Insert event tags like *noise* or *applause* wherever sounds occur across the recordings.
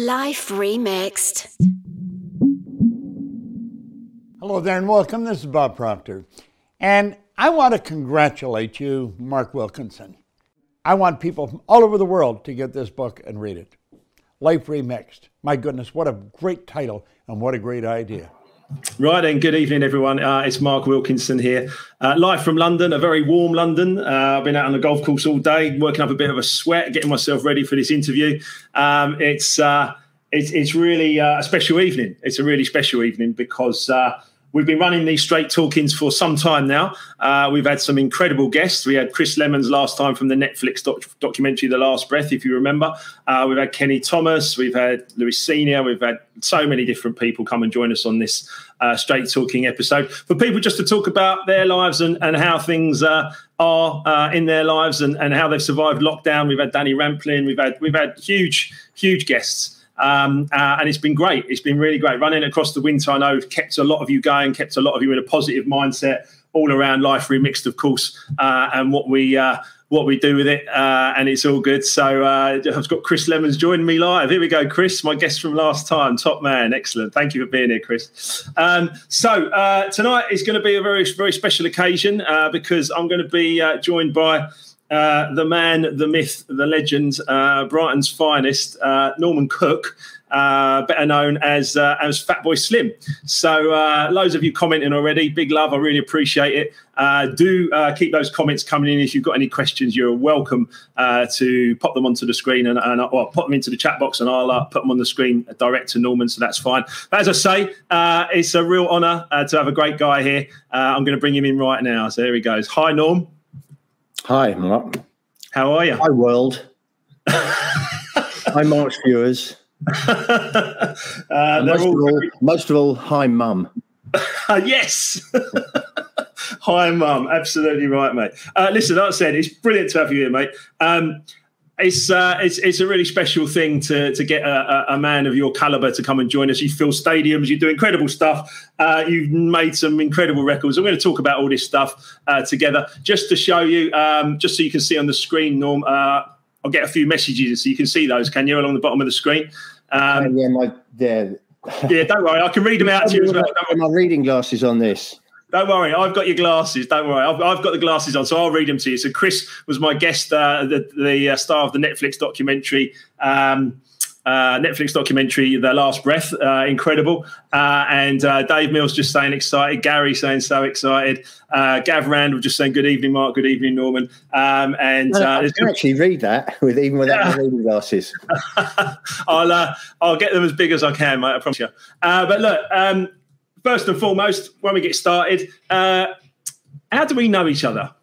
Life Remixed. Hello there and welcome. This is Bob Proctor. And I want to congratulate you, Mark Wilkinson. I want people from all over the world to get this book and read it. Life Remixed. My goodness, what a great title and what a great idea. Right then, good evening, everyone. Uh, it's Mark Wilkinson here, uh, live from London, a very warm London. Uh, I've been out on the golf course all day, working up a bit of a sweat, getting myself ready for this interview. Um, it's, uh, it's it's really uh, a special evening. It's a really special evening because uh, We've been running these straight talkings for some time now. Uh, we've had some incredible guests. We had Chris Lemons last time from the Netflix doc- documentary The Last Breath, if you remember. Uh, we've had Kenny Thomas, we've had Lewis Senior, we've had so many different people come and join us on this uh, straight talking episode for people just to talk about their lives and, and how things uh, are uh, in their lives and, and how they've survived lockdown. We've had Danny Rampling, we've had we've had huge huge guests. Um, uh, and it's been great. It's been really great. Running across the winter, I know, we've kept a lot of you going, kept a lot of you in a positive mindset, all around life remixed, of course, uh, and what we uh, what we do with it, uh, and it's all good. So uh, I've got Chris Lemons joining me live. Here we go, Chris, my guest from last time, top man, excellent. Thank you for being here, Chris. Um, so uh, tonight is going to be a very very special occasion because I'm going to be joined by. Uh, the man, the myth, the legend, uh, Brighton's finest, uh, Norman Cook, uh, better known as uh, as Fatboy Slim. So loads of you commenting already. Big love. I really appreciate it. do keep those comments coming in. If you've got any questions, you're welcome to pop them onto the screen and, and or pop them into the chat box, and I'll put them on the screen direct to Norman. So that's fine. But as I say, it's a real honour to have a great guy here. I'm going to bring him in right now. So there he goes. Hi, Norm. Hi, Mark. How are you? Hi, world. *laughs* hi, Mark's viewers. *laughs* uh, most, all... of all, most, of all, hi, mum. *laughs* yes. hi, mum. Absolutely right, mate. Uh, listen, like I said, it's brilliant to have you here, mate. Um, it's, uh, it's it's a really special thing to to get a, a, man of your caliber to come and join us. You fill stadiums, you do incredible stuff. Uh, you've made some incredible records. I'm going to talk about all this stuff uh, together just to show you, um, just so you can see on the screen. Norm, uh, I'll get a few messages so you can see those. Can you along the bottom of the screen? Um, yeah, my yeah. yeah, don't worry. I can read them out to you as well. *laughs* My reading glasses on this. Don't worry, I've got your glasses. Don't worry, I've, I've, got the glasses on, so I'll read them to you. So Chris was my guest, uh, the, the uh, star of the Netflix documentary. Um, uh, Netflix documentary, The Last Breath, uh, incredible. Uh, and uh, Dave Mills just saying excited. Gary saying so excited. Uh, Gav Randall just saying good evening, Mark. Good evening, Norman. Um, and uh, I can actually read that with even without yeah. reading glasses. *laughs* I'll I'll get them as big as I can, mate. I promise you. but look, um, first and foremost, when we get started, uh, how do we know each other?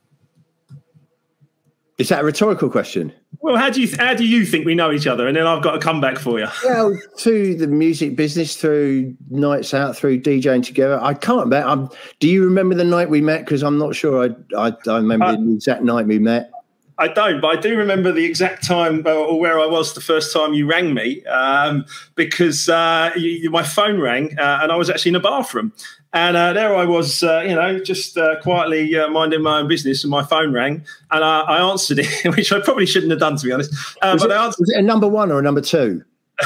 Is that a rhetorical question? Well, how do you how do you think we know each other? And then I've got a comeback for you. Well, through the music business, through nights out, through DJing together. I can't bet. I'm, do you remember the night we met? Because I'm not sure. I I, I remember uh, the exact night we met. I don't, but I do remember the exact time uh, or where I was the first time you rang me um, because uh, you, my phone rang uh, and I was actually in a bathroom. And uh, there I was, uh, you know, just uh, quietly minding my own business, and my phone rang, and I, I answered it, *laughs* which I probably shouldn't have done, to be honest. was, but it, I answered, was it a number one or a number two? *laughs*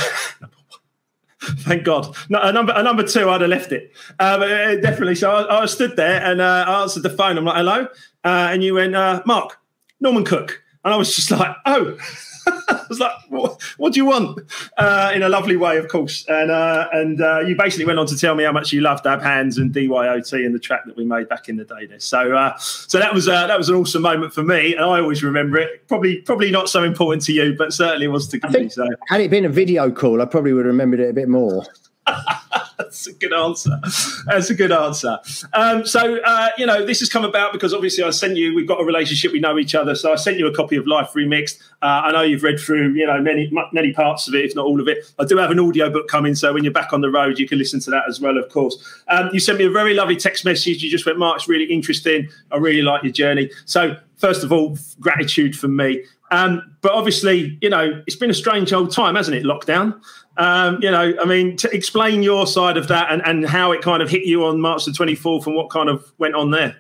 Thank God. No, a number a number two, I'd have left it. Um, definitely. So I, I, stood there and uh, I answered the phone. I'm like, "Hello," uh, and you went, uh, "Mark, Norman Cook. And I was just like, oh, *laughs* I was like, what, what do you want? Uh, in a lovely way, of course. And uh, and uh, you basically went on to tell me how much you loved Dab Hands and DYOT and the track that we made back in the day. There, so uh, so that was uh, that was an awesome moment for me, and I always remember it. Probably probably not so important to you, but certainly was to me. So had it been a video call, I probably would have remembered it a bit more. *laughs* That's a good answer. That's a good answer. Um, so, uh, you know, this has come about because obviously I sent you, we've got a relationship, we know each other. So I sent you a copy of Life Remixed. Uh, I know you've read through, you know, many, many parts of it, if not all of it. I do have an audio book coming. So when you're back on the road, you can listen to that as well, of course. Um, you sent me a very lovely text message. You just went, Mark, it's really interesting. I really like your journey. So, first of all, gratitude from me. Um, but obviously, you know, it's been a strange old time, hasn't it? Lockdown. Um, you know, I mean, to explain your side of that and, and how it kind of hit you on March the 24th and what kind of went on there.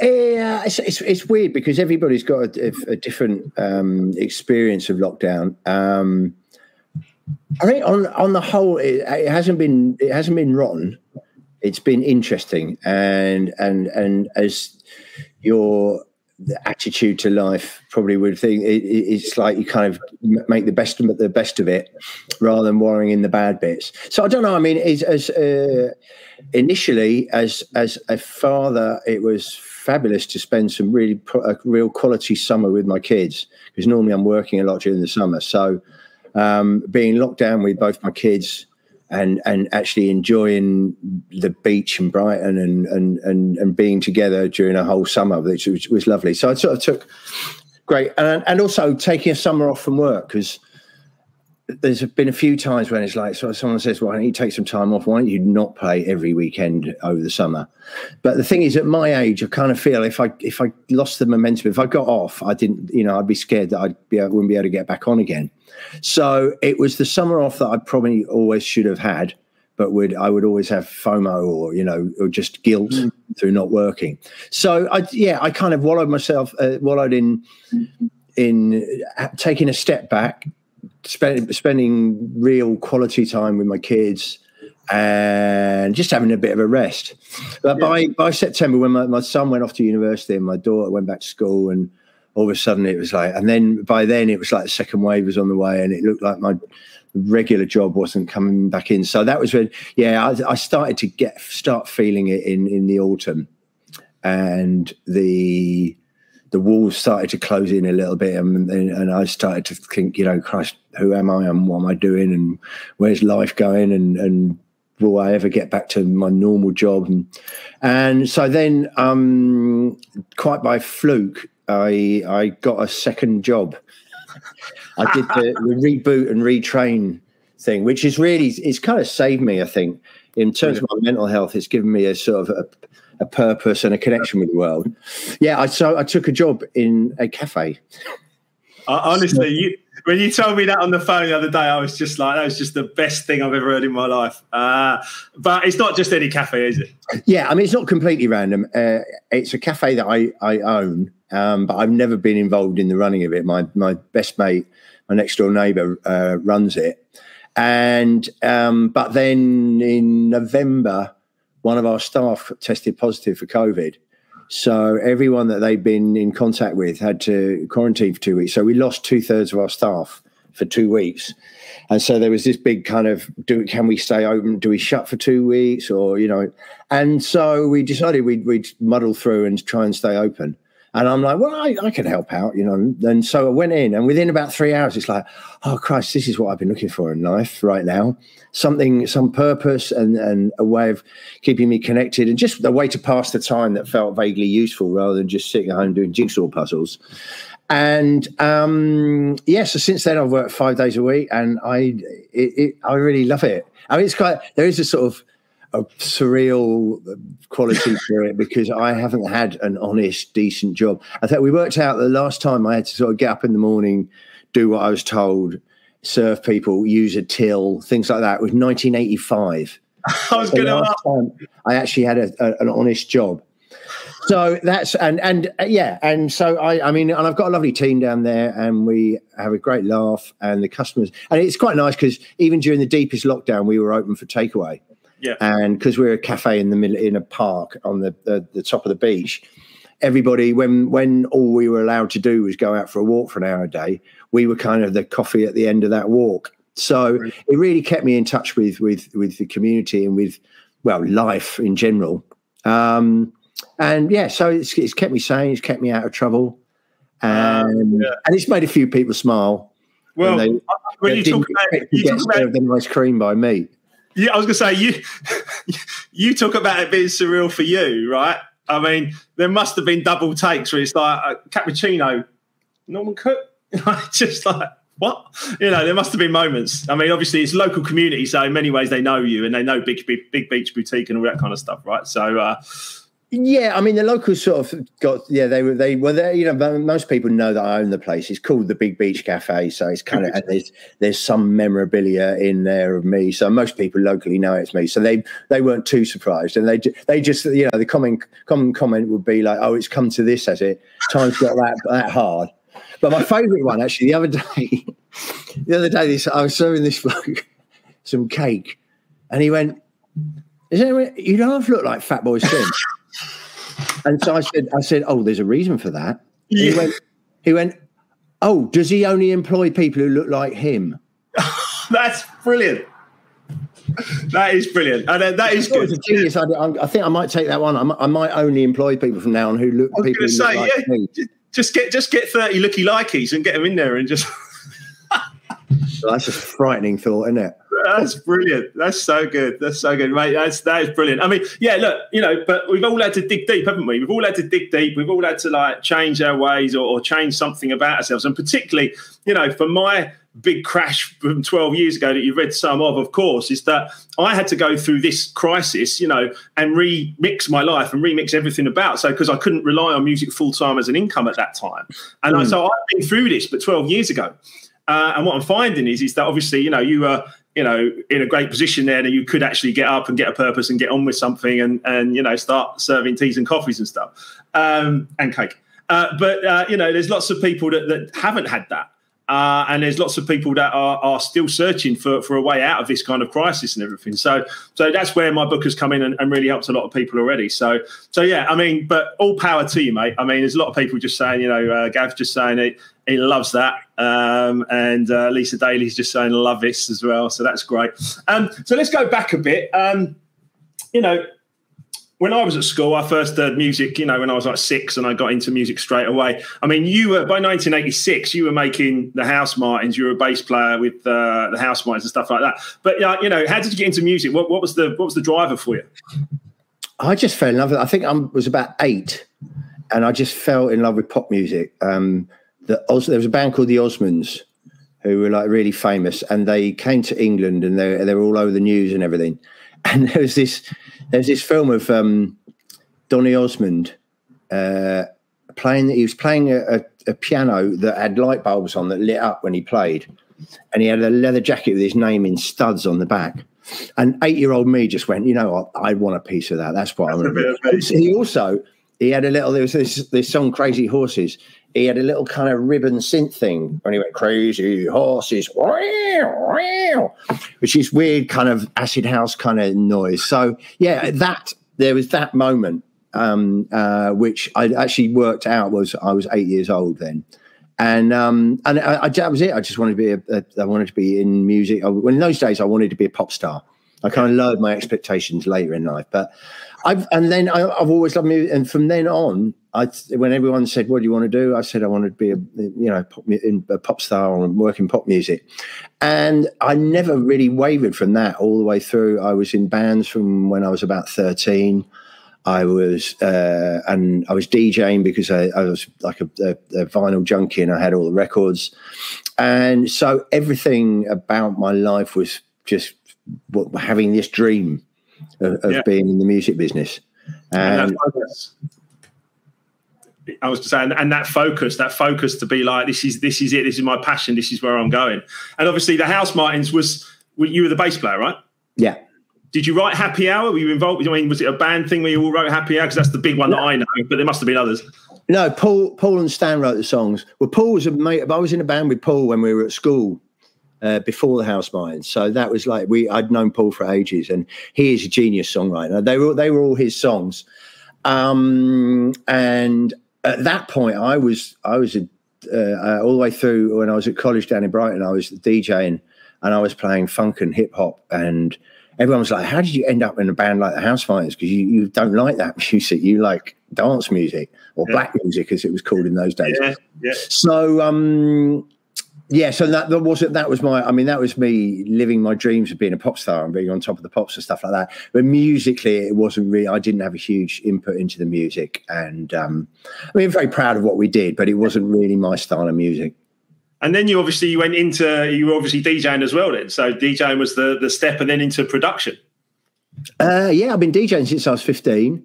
Yeah, it's, it's, it's weird because everybody's got a, a different um, experience of lockdown. Um, I think on on the whole, it, it hasn't been it hasn't been rotten. It's been interesting, and and and as your the attitude to life probably would think it, it's like you kind of make the best of the best of it rather than worrying in the bad bits. So I don't know. I mean, as, uh, initially as as a father, it was fabulous to spend some really a real quality summer with my kids because normally I'm working a lot during the summer. So um, being locked down with both my kids and and actually enjoying the beach in Brighton and and and, and being together during a whole summer, which was, was lovely. So I sort of took great and and also taking a summer off from work because there's been a few times when it's like so someone says, "Why don't you take some time off? Why don't you not play every weekend over the summer?" But the thing is, at my age, I kind of feel if I if I lost the momentum, if I got off, I didn't, you know, I'd be scared that I'd be wouldn't be able to get back on again. So it was the summer off that I probably always should have had, but would I would always have FOMO or you know or just guilt mm. through not working. So I yeah, I kind of wallowed myself, uh, wallowed in in uh, taking a step back spend, spending real quality time with my kids and just having a bit of a rest. But yeah. by by September, when my, my son went off to university and my daughter went back to school, and all of a sudden it was like, and then by then it was like the second wave was on the way, and it looked like my regular job wasn't coming back in. So that was when, yeah, I, I started to get start feeling it in in the autumn, and the the walls started to close in a little bit, and, and I started to think, you know, Christ, who am I and what am I doing, and where's life going, and and will I ever get back to my normal job? And and so then, um, quite by fluke, I I got a second job. I did the, the reboot and retrain thing, which is really it's kind of saved me. I think in terms of my mental health, it's given me a sort of a a purpose and a connection with the world. Yeah, I so I took a job in a cafe. Uh, honestly, you, when you told me that on the phone the other day, I was just like, that was just the best thing I've ever heard in my life. Uh, but it's not just any cafe, is it? Yeah, I mean, it's not completely random. Uh, it's a cafe that I, I own, um, but I've never been involved in the running of it. My my best mate, my next door neighbour, uh, runs it. And um, but then in November, one of our staff tested positive for COVID. So everyone that they'd been in contact with had to quarantine for two weeks. So we lost two thirds of our staff for two weeks. And so there was this big kind of do can we stay open? Do we shut for two weeks? Or, you know, and so we decided we'd we'd muddle through and try and stay open. And I'm like, well, I, I can help out, you know. And so I went in, and within about three hours, it's like, oh Christ, this is what I've been looking for in life right now. Something, some purpose, and and a way of keeping me connected, and just a way to pass the time that felt vaguely useful, rather than just sitting at home doing jigsaw puzzles. And um, yeah, so since then I've worked five days a week, and I it, it, I really love it. I mean, it's quite there is a sort of a surreal quality to it because I haven't had an honest, decent job. I think we worked out the last time I had to sort of get up in the morning, do what I was told, serve people, use a till, things like that. It was 1985. *laughs* I was going to I actually had a, a, an honest job. So that's and and uh, yeah, and so I I mean, and I've got a lovely team down there, and we have a great laugh, and the customers, and it's quite nice because even during the deepest lockdown, we were open for takeaway. Yeah. And because we're a cafe in the middle in a park on the, the, the top of the beach, everybody when when all we were allowed to do was go out for a walk for an hour a day, we were kind of the coffee at the end of that walk. So right. it really kept me in touch with with with the community and with well life in general. Um, and yeah, so it's, it's kept me sane. It's kept me out of trouble, and um, yeah. and it's made a few people smile. Well, when, they, when you talk about, you talk about the ice cream by me. Yeah, I was gonna say you *laughs* you talk about it being surreal for you, right? I mean, there must have been double takes where it's like uh, cappuccino, Norman Cook, *laughs* just like what? You know, there must have been moments. I mean, obviously it's local community, so in many ways they know you and they know Big Big, big Beach Boutique and all that kind of stuff, right? So uh, yeah, I mean the locals sort of got yeah they were they well they you know most people know that I own the place. It's called the Big Beach Cafe, so it's kind of *laughs* and there's there's some memorabilia in there of me. So most people locally know it's me. So they they weren't too surprised, and they they just you know the common common comment would be like, oh, it's come to this, has it? Times got that that hard. But my favourite one actually the other day, *laughs* the other day, this I was serving this bloke *laughs* some cake, and he went, "Is anyone? You don't look like Fatboy Slim." And so I said, "I said, oh, there's a reason for that." Yeah. He went, "He went, oh, does he only employ people who look like him?" *laughs* That's brilliant. That is brilliant, and uh, that is good. Genius. I, I, think I might take that one. I, I might only employ people from now on who look. I was to say, like yeah, me. just get just get thirty looky likeys and get them in there and just. Well, that's a frightening thought, isn't it? That's brilliant. That's so good. That's so good, mate. That's that is brilliant. I mean, yeah, look, you know, but we've all had to dig deep, haven't we? We've all had to dig deep. We've all had to like change our ways or, or change something about ourselves. And particularly, you know, for my big crash from 12 years ago that you read some of, of course, is that I had to go through this crisis, you know, and remix my life and remix everything about. So, because I couldn't rely on music full time as an income at that time. And mm. I, so I've been through this, but 12 years ago. Uh, and what I'm finding is, is that obviously, you know, you were, you know, in a great position there that you could actually get up and get a purpose and get on with something and, and you know, start serving teas and coffees and stuff um, and cake. Uh, but, uh, you know, there's lots of people that, that haven't had that. Uh, and there's lots of people that are, are still searching for, for a way out of this kind of crisis and everything. So so that's where my book has come in and, and, really helped a lot of people already. So so yeah, I mean, but all power to you, mate. I mean, there's a lot of people just saying, you know, uh, Gav just saying it, he loves that, um, and uh, Lisa Daly's just saying love this as well. So that's great. Um, so let's go back a bit. Um, you know, when I was at school, I first heard music, you know, when I was like six and I got into music straight away. I mean, you were, by 1986, you were making the Housemartins, you were a bass player with uh, the Housemartins and stuff like that. But, uh, you know, how did you get into music? What, what, was the, what was the driver for you? I just fell in love with it. I think I was about eight and I just fell in love with pop music. Um, the, there was a band called the Osmonds who were like really famous and they came to England and they, they were all over the news and everything. *laughs* And there was this there's this film of um, Donny Osmond uh, playing. He was playing a, a, a, piano that had light bulbs on that lit up when he played, and he had a leather jacket with his name in studs on the back. And eight-year-old me just went, you know what? I want a piece of that. That's what I want to. He also he had a little. There was this this song, Crazy Horses. He had a little kind of ribbon synth thing when he went crazy horses, which is weird kind of acid house kind of noise. So yeah, that there was that moment um, uh, which I actually worked out was I was eight years old then. And um, and I, I, that was it. I just wanted to be a, a, I wanted to be in music. I, well, in those days, I wanted to be a pop star. I kind of lowered my expectations later in life, but I've and then I, have always loved music, and from then on, I when everyone said, "What do you want to do?" I said, "I want to be a you know pop, a pop star and work in pop music," and I never really wavered from that all the way through. I was in bands from when I was about thirteen. I was uh, and I was DJing because I, I was like a, a, a, vinyl junkie and I had all the records, and so everything about my life was just having this dream of, of yeah. being in the music business. And, I was saying, and that focus, that focus to be like, this is this is it, this is my passion, this is where I'm going. And obviously, the Housemartins was you were the bass player, right? Yeah. Did you write Happy Hour? Were you involved? I mean, was it a band thing where you all wrote Happy Hour? Because that's the big one that I know, but there must have been others. No, Paul, Paul and Stan wrote the songs. Well, Paul was a mate. I was in a band with Paul when we were at school, uh, before the Housemartins. So that was like we I'd known Paul for ages, and he is a genius songwriter. They were they were all his songs, um, and at that point, I was I was a, uh, all the way through when I was at college down in Brighton. I was DJing and I was playing funk and hip hop and. Everyone was like, "How did you end up in a band like the Housemartins? Because you, you don't like that *laughs* music. You like dance music or yeah. black music, as it was called in those days." Yeah, yeah. So, um, yeah, so that, that was that was my I mean that was me living my dreams of being a pop star and being on top of the pops and stuff like that. But musically, it wasn't really. I didn't have a huge input into the music, and um, I mean, I'm very proud of what we did, but it wasn't really my style of music. And then you obviously you went into you were obviously DJing as well. Then, so DJing was the the step, and then into production. Uh, yeah, I've been DJing since I was 15,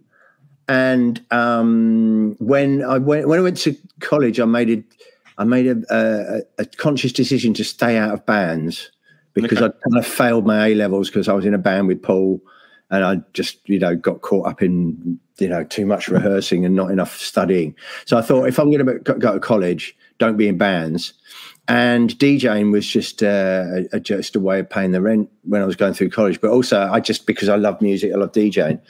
and um, when I went when I went to college, I made it I made a, a, a conscious decision to stay out of bands because okay. I kind of failed my A levels because I was in a band with Paul and I just, you know, got caught up in, you know, too much rehearsing and not enough studying. So I thought if I'm going to go to college, don't be in bands. And DJing was just uh, a, just a way of paying the rent when I was going through college. But also, I just because I love music, I love DJing.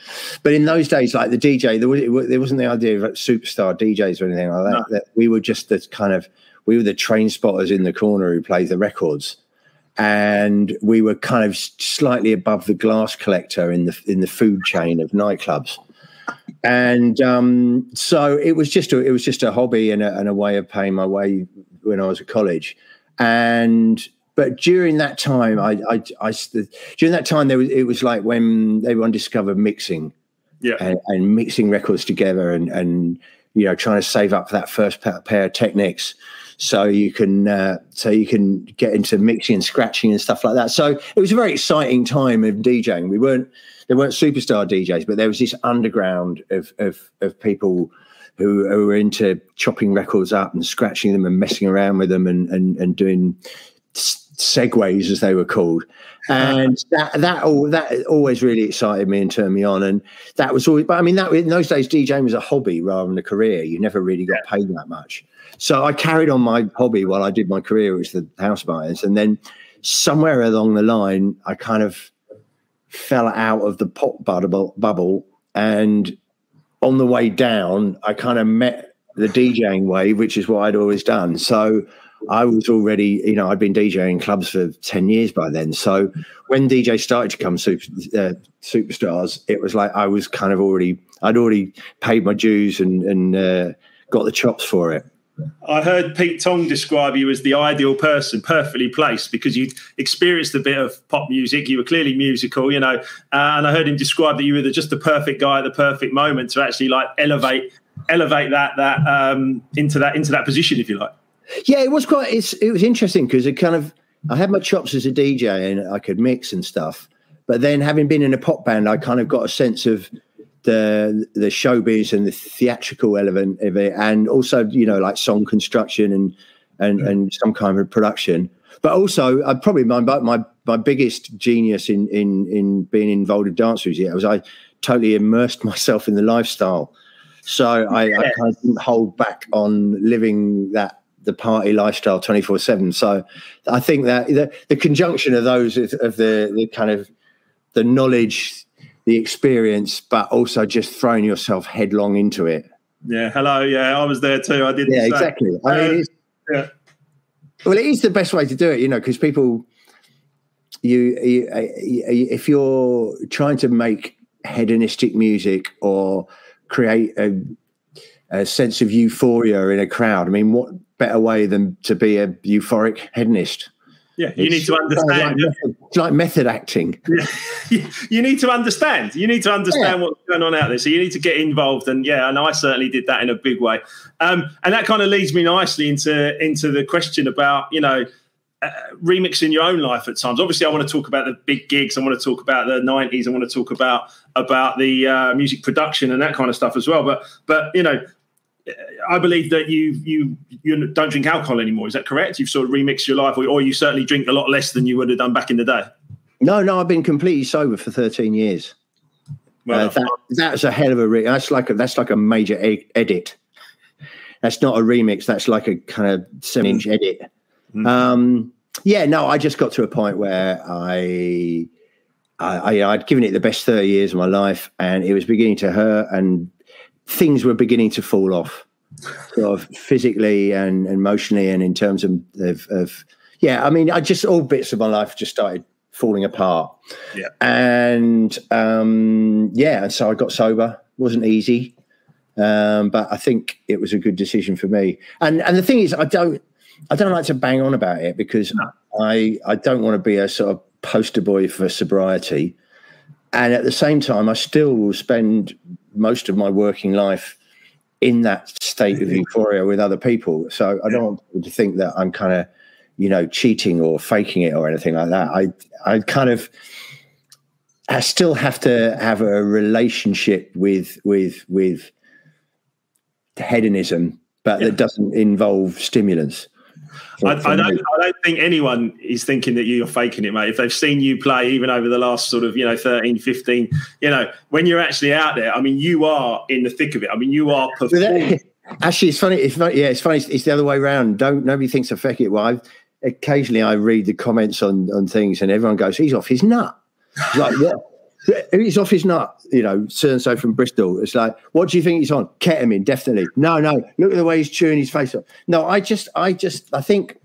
But in those days, like the DJ, there, was, there wasn't the idea of like superstar DJs or anything like that. No. that. We were just the kind of we were the train spotters in the corner who played the records, and we were kind of slightly above the glass collector in the in the food chain of nightclubs and um, so it was just a, it was just a hobby and a, and a way of paying my way when I was at college, and but during that time, I, I, I during that time there was it was like when everyone discovered mixing, yeah, and, and mixing records together, and and you know trying to save up for that first pair of Technics, so you can uh, so you can get into mixing and scratching and stuff like that. So it was a very exciting time of DJing. We weren't there weren't superstar DJs, but there was this underground of of, of people who, who were into chopping records up and scratching them and messing around with them and and, and doing segues as they were called. And *laughs* that that all that always really excited me and turned me on. And that was always but i mean that in those days djing was a hobby rather than a career. You never really got paid that much. So i carried on my hobby while i did my career which was the house buyers. And then somewhere along the line i kind of fell out of the pop bubble, bubble and on the way down, I kind of met the DJing wave, which is what I'd always done. So I was already, you know, I'd been DJing clubs for 10 years by then. So when DJ started to come super, uh, superstars, it was like I was kind of already, I'd already paid my dues and, and uh, got the chops for it. I heard Pete Tong describe you as the ideal person, perfectly placed, because you'd experienced a bit of pop music. You were clearly musical, you know, uh, and I heard him describe that you were the, just the perfect guy at the perfect moment to actually like elevate elevate that that um, into that into that position, if you like. Yeah, it was quite. It's, it was interesting because it kind of I had my chops as a DJ and I could mix and stuff, but then having been in a pop band, I kind of got a sense of the the showbiz and the theatrical element of it, and also you know like song construction and and yeah. and some kind of production. But also, uh, probably my my my biggest genius in in in being involved in dance music was I totally immersed *laughs* myself in the lifestyle. So I, yeah. I kind of didn't hold back on living that the party lifestyle 24 7 so i think that the, the conjunction of those of the, the kind of the knowledge the experience, but also just throwing yourself headlong into it. Yeah. Hello. Yeah, I was there too. I did. Yeah, exactly. I mean, uh, yeah. Well, it is the best way to do it, you know, because people, you, you, if you're trying to make hedonistic music or create a, a sense of euphoria in a crowd, I mean, what better way than to be a euphoric hedonist? Yeah, you it's need to understand. Like method, it's like method acting. Yeah. *laughs* you need to understand. You need to understand yeah. what's going on out there. So you need to get involved. And yeah, and I certainly did that in a big way. Um, and that kind of leads me nicely into into the question about you know uh, remixing your own life at times. Obviously, I want to talk about the big gigs. I want to talk about the '90s. I want to talk about about the uh, music production and that kind of stuff as well. But but you know, I believe that you you you don't drink alcohol anymore. Is that correct? You've sort of remixed your life, or, or you certainly drink a lot less than you would have done back in the day. No, no, I've been completely sober for thirteen years. Well, uh, that, that's a hell of a re- that's like a, that's like a major e- edit. That's not a remix. That's like a kind of seven inch edit. Mm. Um, yeah, no, I just got to a point where I, I, I, would given it the best thirty years of my life, and it was beginning to hurt, and things were beginning to fall off, sort of physically and emotionally, and in terms of, of, of yeah. I mean, I just all bits of my life just started falling apart. Yeah, and um, yeah, so I got sober. It wasn't easy, um, but I think it was a good decision for me. And and the thing is, I don't I don't like to bang on about it because no. I I don't want to be a sort of poster boy for sobriety. And at the same time, I still will spend most of my working life in that state of mm-hmm. euphoria with other people. So I don't want people to think that I'm kind of, you know, cheating or faking it or anything like that. I I kind of I still have to have a relationship with with with hedonism, but yeah. that doesn't involve stimulants. I, I, don't, I don't think anyone is thinking that you're faking it, mate. If they've seen you play, even over the last sort of, you know, 13, 15, you know, when you're actually out there, I mean, you are in the thick of it. I mean, you are *laughs* performing. *laughs* Actually, it's funny. It's funny. Yeah, it's funny. It's the other way around. Don't nobody thinks I feck it. Well, I occasionally I read the comments on on things, and everyone goes, "He's off his nut." It's like *laughs* what? He's off his nut, you know, so and so from Bristol. It's like, what do you think he's on? Ketamine, definitely. No, no. Look at the way he's chewing his face up. No, I just, I just, I think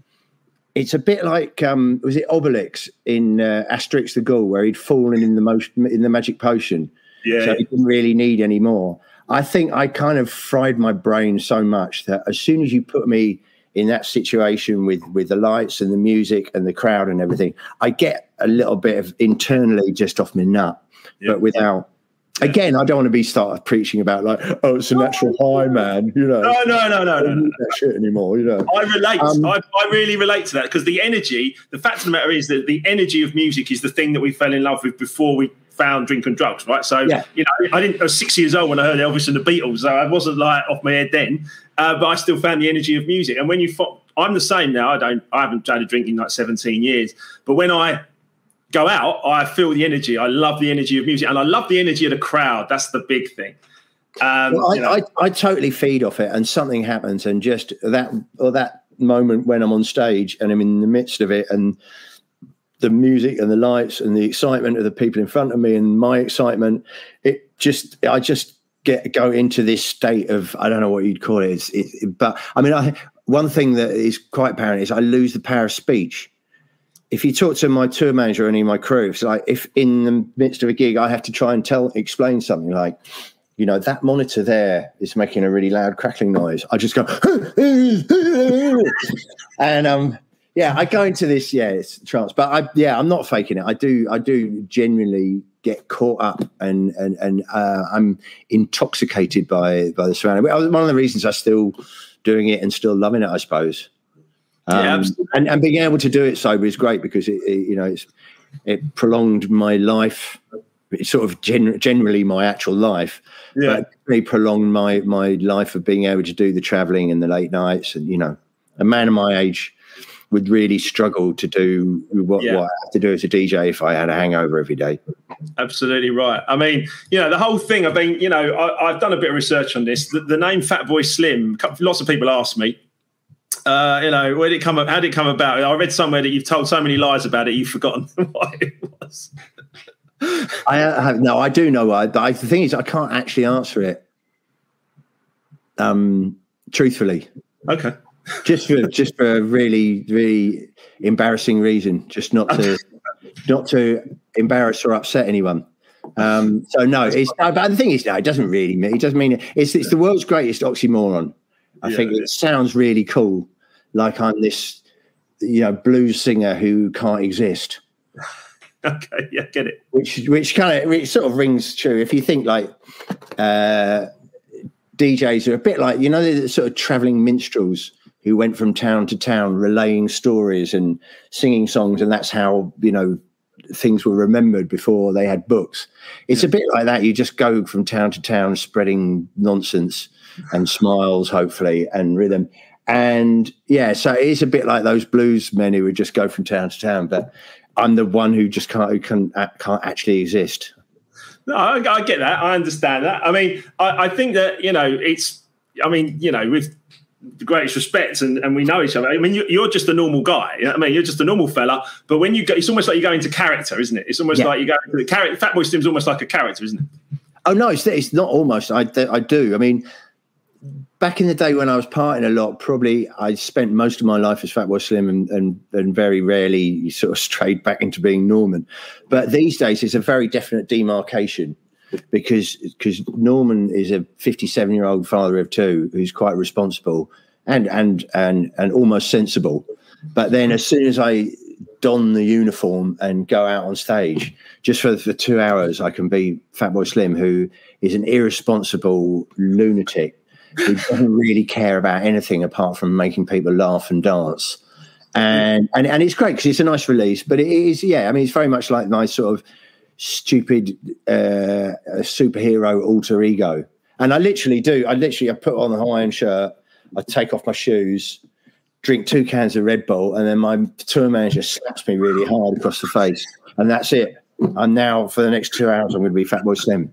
it's a bit like, um, was it Obelix in uh, Asterix the Gaul, where he'd fallen in the most in the magic potion, Yeah. so he didn't really need any more. I think I kind of fried my brain so much that as soon as you put me in that situation with with the lights and the music and the crowd and everything, I get a little bit of internally just off my nut, Yeah. but without. Again, I don't want to be started preaching about like, oh, it's a natural high, man. You know, No, no, no, no, I no. no. that shit anymore. You know, I relate. Um, I, I really relate to that because the energy, the fact of the matter is that the energy of music is the thing that we fell in love with before we found drink and drugs, right? So, Yeah. you know, I didn't, I was six years old when I heard Elvis and the Beatles. So I wasn't like off my head then, uh, but I still found the energy of music. And when you, fo- I'm the same now. I don't, I haven't had a drink in like 17 years, but when I go out, I feel the energy. I love the energy of music and I love the energy of the crowd. That's the big thing. Um, Well, I, you know, I, I totally feed off it, and something happens, and just that or that moment when I'm on stage and I'm in the midst of it, and the music and the lights and the excitement of the people in front of me and my excitement, it just I just get go into this state of I don't know what you'd call it, it's, it, but I mean, I one thing that is quite apparent is I lose the power of speech. If you talk to my tour manager or any of my crew, it's like if in the midst of a gig I have to try and tell explain something like you know, that monitor there is making a really loud crackling noise. I just go, *laughs* and um, yeah, I go into this, yeah, it's trance, but I, yeah, I'm not faking it. I do, I do genuinely get caught up and and and uh, I'm intoxicated by by the surrounding. One of the reasons I'm still doing it and still loving it, I suppose. Yeah, Um, absolutely. and and being able to do it sober is great because it, it you know it's it prolonged my life. It's sort of gen- generally my actual life, yeah. but prolonged my my life of being able to do the traveling and the late nights and you know a man of my age would really struggle to do what, Yeah. what I have to do as a DJ if I had a hangover every day. Absolutely right. I mean, you know, the whole thing. I've been, you know, I, I've done a bit of research on this. The, the name Fatboy Slim. Lots of people ask me. Uh, you know, where did it come? Up? How did it come about? I read somewhere that you've told so many lies about it, you've forgotten *laughs* what it was. *laughs* I have no, I do know why, but I, the thing is, I can't actually answer it. Um, truthfully, Okay. just for just for a really really embarrassing reason, just not to *laughs* not to embarrass or upset anyone. Um, so no, it's but the thing is, no, it doesn't really mean it doesn't mean it. It's it's the world's greatest oxymoron. I Yeah, think it sounds really cool, like I'm this you know blues singer who can't exist. *laughs* Okay. Yeah, get it. which which kind of which sort of rings true. If you think like uh, DJs are a bit like you know the sort of traveling minstrels who went from town to town relaying stories and singing songs, and that's how you know things were remembered before they had books. It's a bit like that. You just go from town to town spreading nonsense and smiles, hopefully, and rhythm. And yeah, so it is a bit like those blues men who would just go from town to town. But I'm the one who just can't who can, uh, can't actually exist. No, I, I get that. I understand that. I mean, I, I think that you know, it's. I mean, you know, with the greatest respect, and, and we know each other. I mean, you, you're just a normal guy. You know I mean, you're just a normal fella. But when you go, it's almost like you go into character, isn't it? It's almost Yeah. like you go into the character. Fatboy Slim's almost like a character, isn't it? Oh no, it's it's not almost. I I do. I mean, back in the day when I was partying a lot, probably I spent most of my life as Fatboy Slim and, and and very rarely sort of *laughs* strayed back into being Norman. But these days, it's a very definite demarcation because because Norman is a 57 year old father of two who's quite responsible and and and and almost sensible. But then as soon as I don the uniform and go out on stage, just for the two hours, I can be Fatboy Slim, who is an irresponsible lunatic who doesn't really care about anything apart from making people laugh and dance. And and, and it's great because it's a nice release, but it is yeah. I mean, it's very much like my sort of stupid uh, superhero alter ego. And I literally do. I literally I put on the Hawaiian shirt, I take off my shoes, drink two cans of Red Bull, and then my tour manager slaps me really hard across the face, and that's it. And now for the next two hours, I'm going to be Fatboy Slim.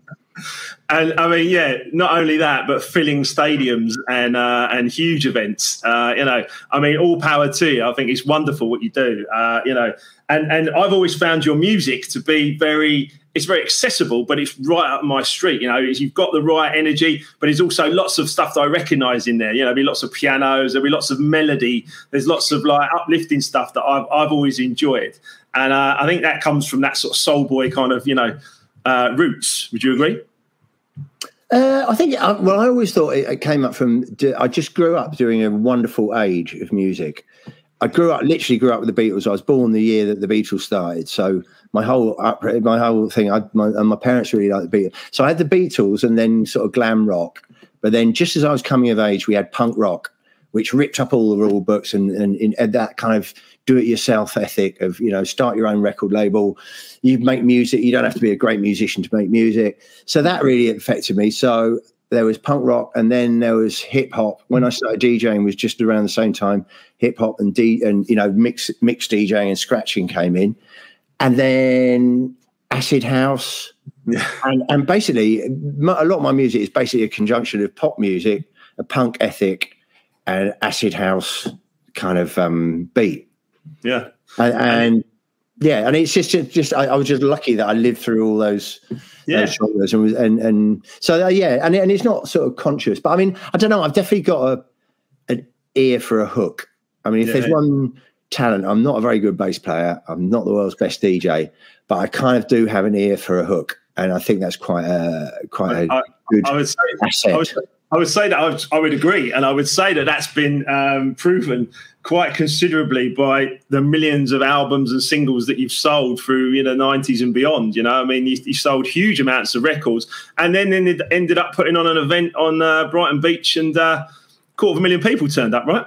And I mean, yeah, not only that, but filling stadiums and uh, and huge events. Uh, you know, I mean, all power to you. I think it's wonderful what you do. Uh, you know, and and I've always found your music to be very. It's very accessible, but it's right up my street. You know, you've got the right energy, but there's also lots of stuff that I recognise in there. You know, there'll be lots of pianos, there'll be lots of melody. There's lots of like uplifting stuff that I've I've always enjoyed, and uh, I think that comes from that sort of soul boy kind of you know uh, roots. Would you agree? Uh, I think, uh, well, I always thought it, came up from, I just grew up during a wonderful age of music. I grew up, literally grew up with the Beatles. I was born the year that the Beatles started. So my whole, my whole thing, I, my, and my parents really liked the Beatles. So I had the Beatles and then sort of glam rock. But then just as I was coming of age, we had punk rock, which ripped up all the rule books and, and, and that kind of do it yourself ethic of, you know, start your own record label you make music. You don't have to be a great musician to make music. So that really affected me. So there was punk rock, and then there was hip hop. When I started DJing, was just around the same time hip hop and D and you know mix mixed DJing and scratching came in, and then acid house, yeah. and and basically a lot of my music is basically a conjunction of pop music, a punk ethic, and acid house kind of um, beat. Yeah, and, and yeah, and it's just just I, I, was just lucky that I lived through all those yeah those and and and so uh, yeah, and and it's not sort of conscious, but I mean I don't know. I've definitely got a an ear for a hook. I mean, if yeah. there's one talent, I'm not a very good bass player. I'm not the world's best DJ, but I kind of do have an ear for a hook, and I think that's quite a quite a I, good I would say, asset. I would, I would say that I would, I would, agree, and I would say that that's been um, proven quite considerably by the millions of albums and singles that you've sold through you know 90s and beyond you know? I mean you, you sold huge amounts of records and then ended, ended up putting on an event on uh, brighton beach and uh, quarter of a million people turned up right?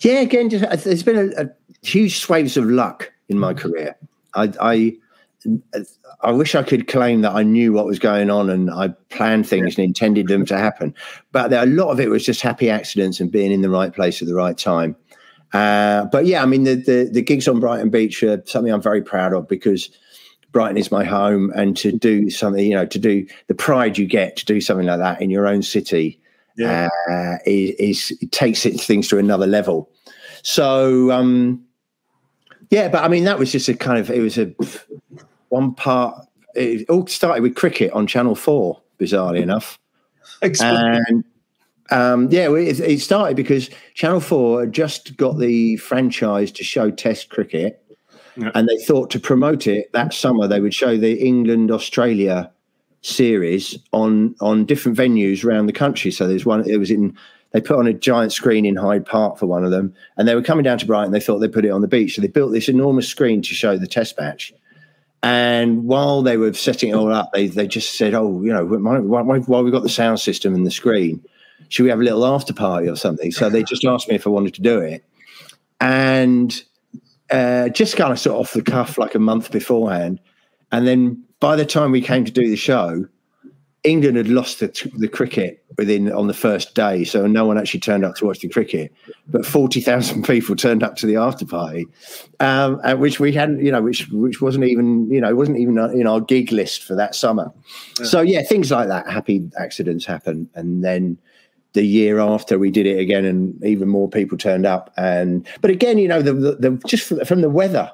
Yeah again there's been a, a huge swathes of luck in my career. I, I I wish I could claim that I knew what was going on and I planned things and intended them to happen. But there, a lot of it was just happy accidents and being in the right place at the right time. Uh, but yeah, I mean, the, the, the gigs on Brighton Beach are something I'm very proud of because Brighton is my home, and to do something, you know, to do the pride you get to do something like that in your own city, yeah. uh, is, is it takes it, things to another level. So, um, yeah, but I mean, that was just a kind of it was a one part. It all started with cricket on Channel Four, bizarrely enough, and um, yeah, it, it, started because Channel 4 just got the franchise to show Test cricket, yeah. and they thought to promote it that summer they would show the England Australia series on on different venues around the country. So there's one. It was in. They put on a giant screen in Hyde Park for one of them, and they were coming down to Brighton. They thought they'd put it on the beach, so they built this enormous screen to show the Test match. And while they were setting it all up, they they just said, "Oh, you know, why, why, why we got the sound system and the screen?" should we have a little after party or something? So they just asked me if I wanted to do it. And uh, just kind of sort of off the cuff, like a month beforehand. And then by the time we came to do the show, England had lost the, the cricket within on the first day, so no one actually turned up to watch the cricket. But forty thousand *laughs* people turned up to the after party, um, which we hadn't, you know, which which wasn't even, you know, wasn't even in our gig list for that summer. Yeah. So yeah, things like that, happy accidents happen, and then the year after we did it again, and even more people turned up. And but again, you know, the, the, the just from the weather.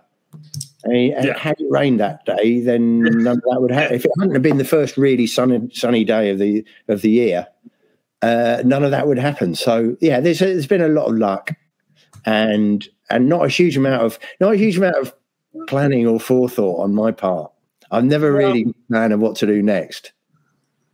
I mean, yeah. had it rained that day, then *laughs* none of that would happen. If it hadn't have been the first really sunny sunny day of the of the year, uh, none of that would happen. So yeah, there's there's been a lot of luck, and and not a huge amount of not a huge amount of planning or forethought on my part. I've never well, really planned what to do next.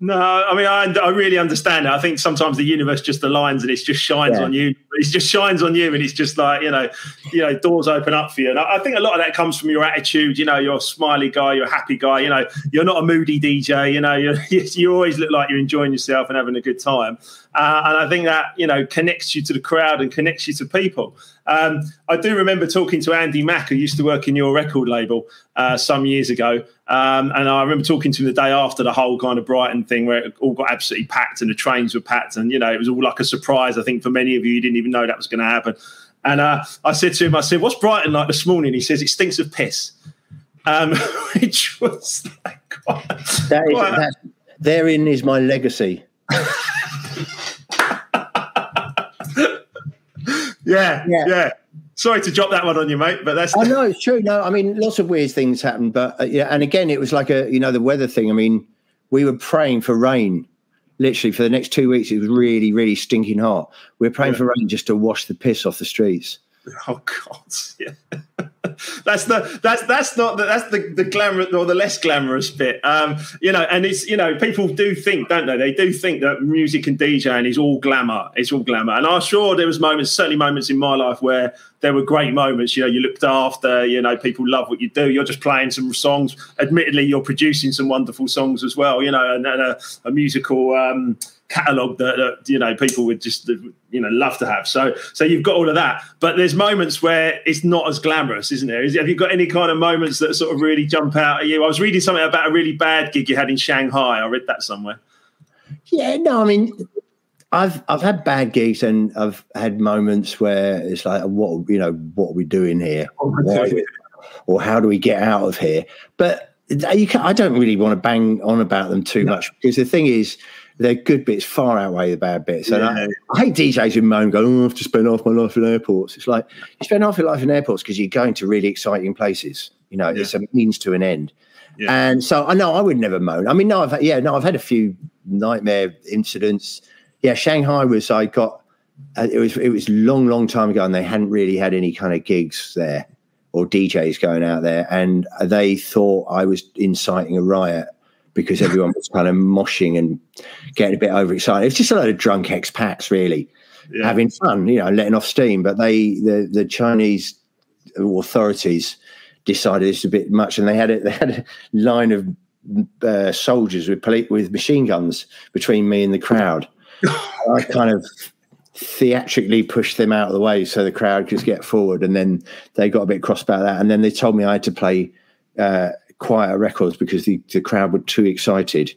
No, I mean, I, I really understand it. I think sometimes the universe just aligns and it just shines yeah. on you. It just shines on you, and it's just like you know, you know, doors open up for you. And I, I, think a lot of that comes from your attitude. You know, you're a smiley guy, you're a happy guy. You know, you're not a moody DJ. You know, you *laughs* you always look like you're enjoying yourself and having a good time. Uh, and I think that you know connects you to the crowd and connects you to people. Um, I do remember talking to Andy Mack, who used to work in your record label uh, some years ago, um, and I remember talking to him the day after the whole kind of Brighton thing, where it all got absolutely packed and the trains were packed, and you know it was all like a surprise. I think for many of you, you didn't even know that was going to happen. And uh, I said to him, I said, "What's Brighton like this morning?" He says, "It stinks of piss," um, *laughs* which was like quite, *laughs* that is, quite, therein is my legacy. *laughs* *laughs* yeah, yeah, yeah. Sorry to drop that one on you, mate, but that's. I know it's true. No, I mean, lots of weird things happen, but uh, yeah, and again, it was like a you know the weather thing. I mean, we were praying for rain. Literally for the next two weeks, it was really, really stinking hot. We were praying yeah. for rain just to wash the piss off the streets. *laughs* Oh God, yeah. that's the that's that's not the, that's the the glamour or the less glamorous bit. Um, you know, and it's you know people do think, don't they? They do think that music and DJing is all glamour. It's all glamour. And I'm sure there was moments, certainly moments in my life where there were great moments. You know, you looked after. You know, people love what you do. You're just playing some songs. Admittedly, you're producing some wonderful songs as well. You know, and, and a, a, musical. Um, catalog that, that, you know people would just you know love to have. So so you've got all of that. But there's moments where it's not as glamorous isn't there? Is, have you got any kind of moments that sort of really jump out at you? I was reading something about a really bad gig you had in shanghai. I read that somewhere. Yeah no i mean i've i've had bad gigs and i've had moments where it's like what you know what are we doing here? Oh, or how do we get out of here? But you can, I don't really want to bang on about them too no. much because the thing is, their good bits far outweigh the bad bits. And yeah. I, I, hate DJs who moan, go, oh, I have to spend half my life in airports. It's like you spend half your life in airports because you're going to really exciting places. You know, yeah. it's a means to an end. Yeah. And so I know I would never moan. I mean, no, I've had, yeah, no, I've had a few nightmare incidents. Yeah, Shanghai was I got uh, it was it was long, long time ago, and they hadn't really had any kind of gigs there or DJs going out there, and they thought I was inciting a riot because everyone was kind of moshing and getting a bit overexcited. It's just a load of drunk expats, really, yeah. having fun, you know, letting off steam. But they, the the Chinese authorities, decided it's a bit much, and they had a, they had a line of uh, soldiers with with machine guns between me and the crowd. *laughs* I kind of theatrically pushed them out of the way so the crowd could get forward, and then they got a bit cross about that, and then they told me I had to play. Uh, quieter records because the, the crowd were too excited.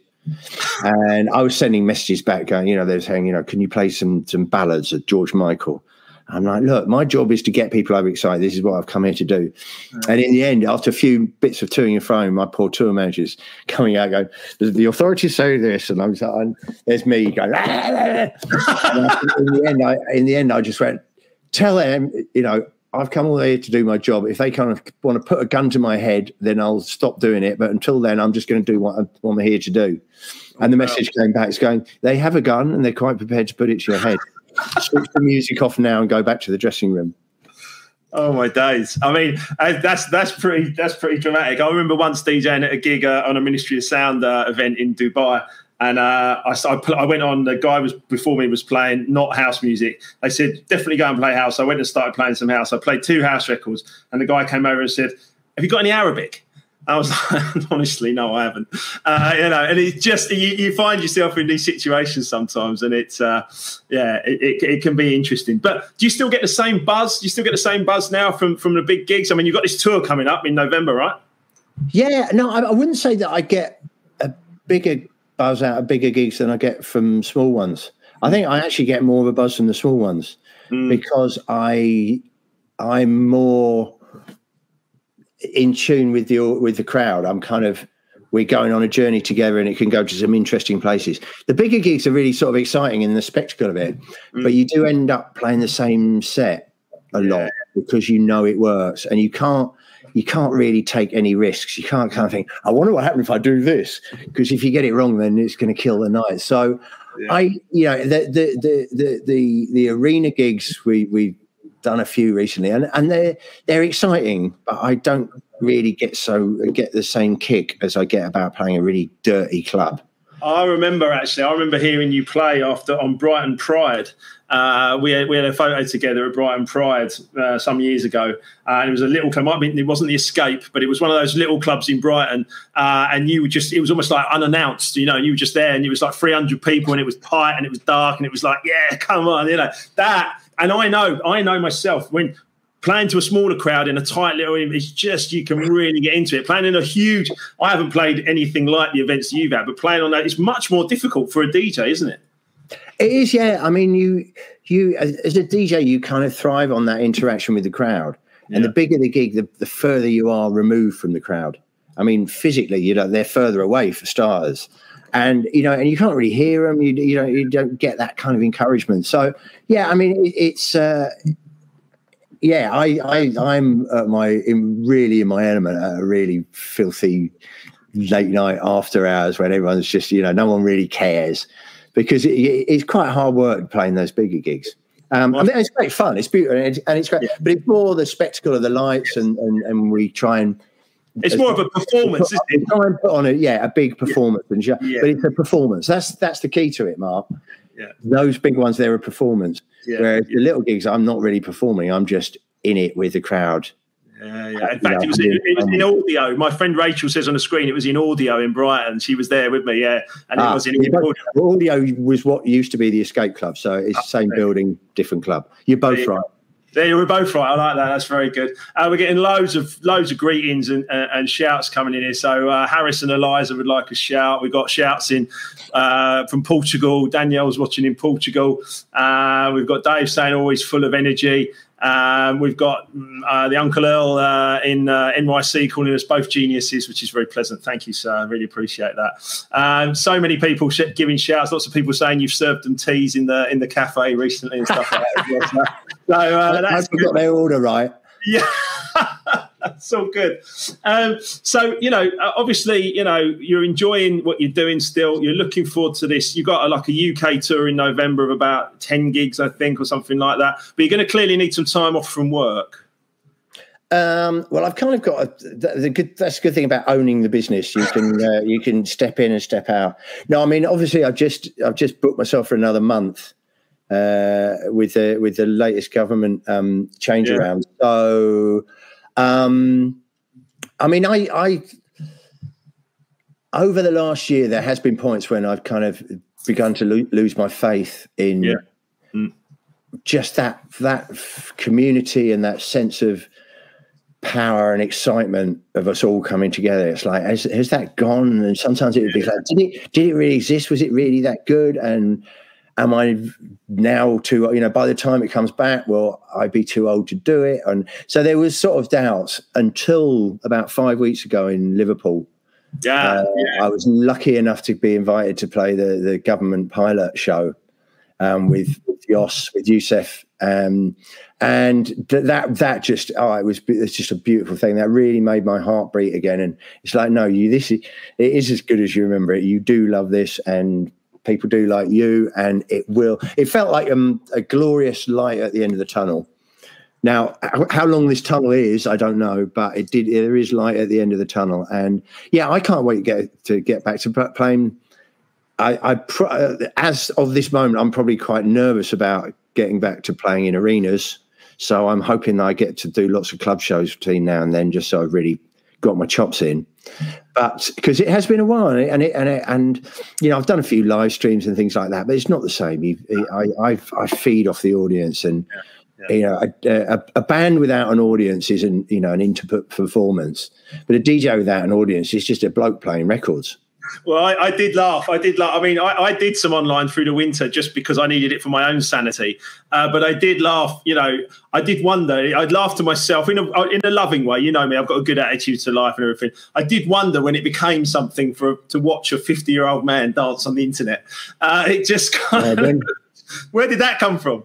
And I was sending messages back going, you know, they're saying, you know, can you play some some ballads of George Michael? I'm like, look, my job is to get people overexcited. This is what I've come here to do. Right. And in the end, after a few bits of toing and froing, my poor tour managers coming out going, the, authorities say this, and I'm like, and there's me going. Ah, ah, ah. in the end, I in the end, I just went, tell them, you know, I've come all the way here to do my job. If they kind of want to put a gun to my head, then I'll stop doing it. But until then, I'm just going to do what I'm, what I'm here to do. And the message came back, it's going, they have a gun and they're quite prepared to put it to your head. *laughs* Switch the music off now and go back to the dressing room. Oh my days! I mean, that's that's pretty that's pretty dramatic. I remember once DJing at a gig uh, on a Ministry of Sound uh, event in Dubai, and uh, I, I, I, went on. The guy was before me was playing not house music. They said definitely go and play house. I went and started playing some house. I played two house records, and the guy came over and said, "Have you got any Arabic?" I was like, *laughs* honestly, no, I haven't. Uh, you know, and it's just you, you, find yourself in these situations sometimes, and it's uh, yeah, it, it, it, can be interesting. But do you still get the same buzz? Do you still get the same buzz now from from the big gigs? I mean, you've got this tour coming up in November, right? Yeah, no, I, I wouldn't say that I get a bigger buzz out of bigger gigs than I get from small ones. I think I actually get more of a buzz from the small ones mm. because I I'm more in tune with the with the crowd. I'm kind of we're going on a journey together and it can go to some interesting places. The bigger gigs are really sort of exciting in the spectacle of it, mm. but you do end up playing the same set a yeah. lot because you know it works and you can't you can't really take any risks. You can't kind of think, I wonder what happens if I do this, because if you get it wrong, then it's going to kill the night. So, yeah. I, you know, the, the the the the the arena gigs we we've done a few recently, and and they're they're exciting, but I don't really get so get the same kick as I get about playing a really dirty club. I remember actually. I remember hearing you play after on Brighton Pride. Uh, we, had, we had a photo together at Brighton Pride uh, some years ago, uh, and it was a little club. I mean, it wasn't the Escape, but it was one of those little clubs in Brighton. Uh, and you were just, it was almost like unannounced, you know. And you were just there, and it was like 300 people, and it was tight, and it was dark, and it was like, yeah, come on, you know that. And I know, I know myself when playing to a smaller crowd in a tight little room is just you can really get into it playing in a huge i haven't played anything like the events that you've had but playing on that is much more difficult for a dj isn't it it is yeah i mean you you as a dj you kind of thrive on that interaction with the crowd yeah. and the bigger the gig the, the further you are removed from the crowd i mean physically you know they're further away for starters and you know, and you can't really hear them. You you know, you don't get that kind of encouragement. So yeah, I mean, it, it's. Uh, yeah, I, I, I'm at my in, really in my element at a really filthy late night after hours when everyone's just you know no one really cares because it, it's quite hard work playing those bigger gigs. Um, I mean, it's great fun. It's beautiful and it's, and it's great, yeah. but it's more the spectacle of the lights, and, and, and we try and it's more of a performance, isn't it? Try and put on a yeah, a big performance, yeah. And, yeah. but it's a performance. That's that's the key to it, Mark. Yeah. Those big ones, they're a performance. Yeah. Whereas the little gigs, I'm not really performing. I'm just in it with the crowd. Yeah, yeah. In fact, it was, it was in audio. My friend Rachel says on the screen it was in audio in Brighton. She was there with me, yeah, and ah, it was in, in audio. Audio was what used to be the Escape Club, so it's the same building, different club. You're both right. There, were both right. I like that. That's very good. Uh, we're getting loads of loads of greetings and, uh, and shouts coming in here. So uh, Harris and Eliza would like a shout. We've got shouts in uh, from Portugal. Danielle's watching in Portugal. Uh, we've got Dave saying always full of energy. Um, we've got mm, uh, the Uncle Earl uh, in uh, NYC calling us both geniuses, which is very pleasant. Thank you, sir. I really appreciate that. Um, so many people sh- giving shouts. Lots of people saying you've served them teas in the in the cafe recently and stuff like that. so, *laughs* so uh, that's got their order right. Yeah. That's all good. Um, so, you know, uh, obviously, you know, you're enjoying what you're doing still. You're looking forward to this. You've got a, like a UK tour in November of about 10 gigs, I think, or something like that. But you're going to clearly need some time off from work. Um, well, I've kind of got a, the, the, good. That's a good thing about owning the business. You can uh, you can step in and step out. No, I mean obviously I've just I've just booked myself for another month uh, with the with the latest government um, change yeah. around. So um, I mean, I, I over the last year there has been points when I've kind of begun to lo- lose my faith in yeah. mm. just that that community and that sense of power and excitement of us all coming together. It's like has, has that gone? And sometimes it would be like, did it did it really exist? Was it really that good? And am I now too, you know, by the time it comes back, will I be too old to do it? And so there was sort of doubts until about five weeks ago in Liverpool. Yeah, uh, yeah. I was lucky enough to be invited to play the, the government pilot show um, with, with Jos, with Yousef. Um, and that that just oh it was it's just a beautiful thing that really made my heart beat again and it's like no you this is it is as good as you remember it you do love this and people do like you, and it will. It felt like um, a glorious light at the end of the tunnel. Now, how long this tunnel is, I don't know, but it did. There is light at the end of the tunnel, and yeah, I can't wait to get to get back to playing. I, I as of this moment, I'm probably quite nervous about getting back to playing in arenas. So I'm hoping I get to do lots of club shows between now and then, just so I've really got my chops in but because it has been a while and it, and it, and you know I've done a few live streams and things like that, but it's not the same. I I, I feed off the audience, and yeah, you know a, a, a, band without an audience isn't you know an intimate performance, but a DJ without an audience is just a bloke playing records. Well, I, I, did laugh. I did laugh. I mean, I, I, did some online through the winter just because I needed it for my own sanity. Uh, but I did laugh. You know, I did wonder. I'd laugh to myself in a in a loving way. You know me. I've got a good attitude to life and everything. I did wonder when it became something for to watch a fifty year old man dance on the internet. Uh, it just kind of, *laughs* where did that come from?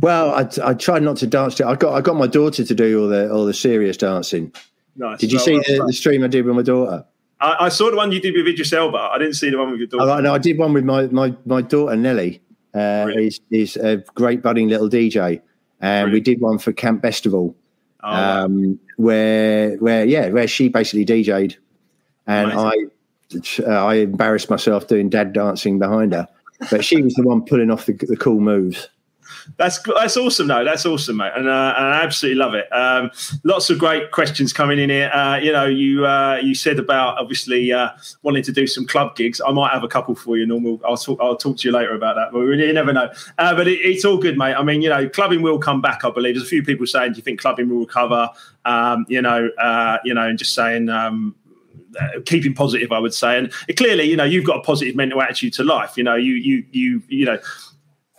Well, I, I tried not to dance. I got I got my daughter to do all the all the serious dancing. Nice. Did you well, see the, the stream I did with my daughter? I, I, saw the one you did with Idris Elba. I didn't see the one with your daughter. Oh, no, I did one with my my, my daughter Nelly. Uh, really? he's, he's a great budding little DJ, and really? we did one for Camp Bestival, oh, um, wow. where where yeah, where she basically DJ'd, and Amazing. I uh, I embarrassed myself doing dad dancing behind her, but she was the one pulling off the, the cool moves that's that's awesome, though. That's awesome, mate, and, uh, and I absolutely love it. Um, lots of great questions coming in here. Uh, you know, you uh, you said about obviously uh, wanting to do some club gigs. I might have a couple for you. Normal. I'll talk. I'll talk to you later about that. But you never know. Uh, but it, it's all good, mate. I mean, you know, clubbing will come back. I believe. There's a few people saying, "Do you think clubbing will recover?" Um, you know, uh, you know, and just saying. Um, uh, keeping positive, I would say, and clearly, you know, you've got a positive mental attitude to life. You know, you you you you know,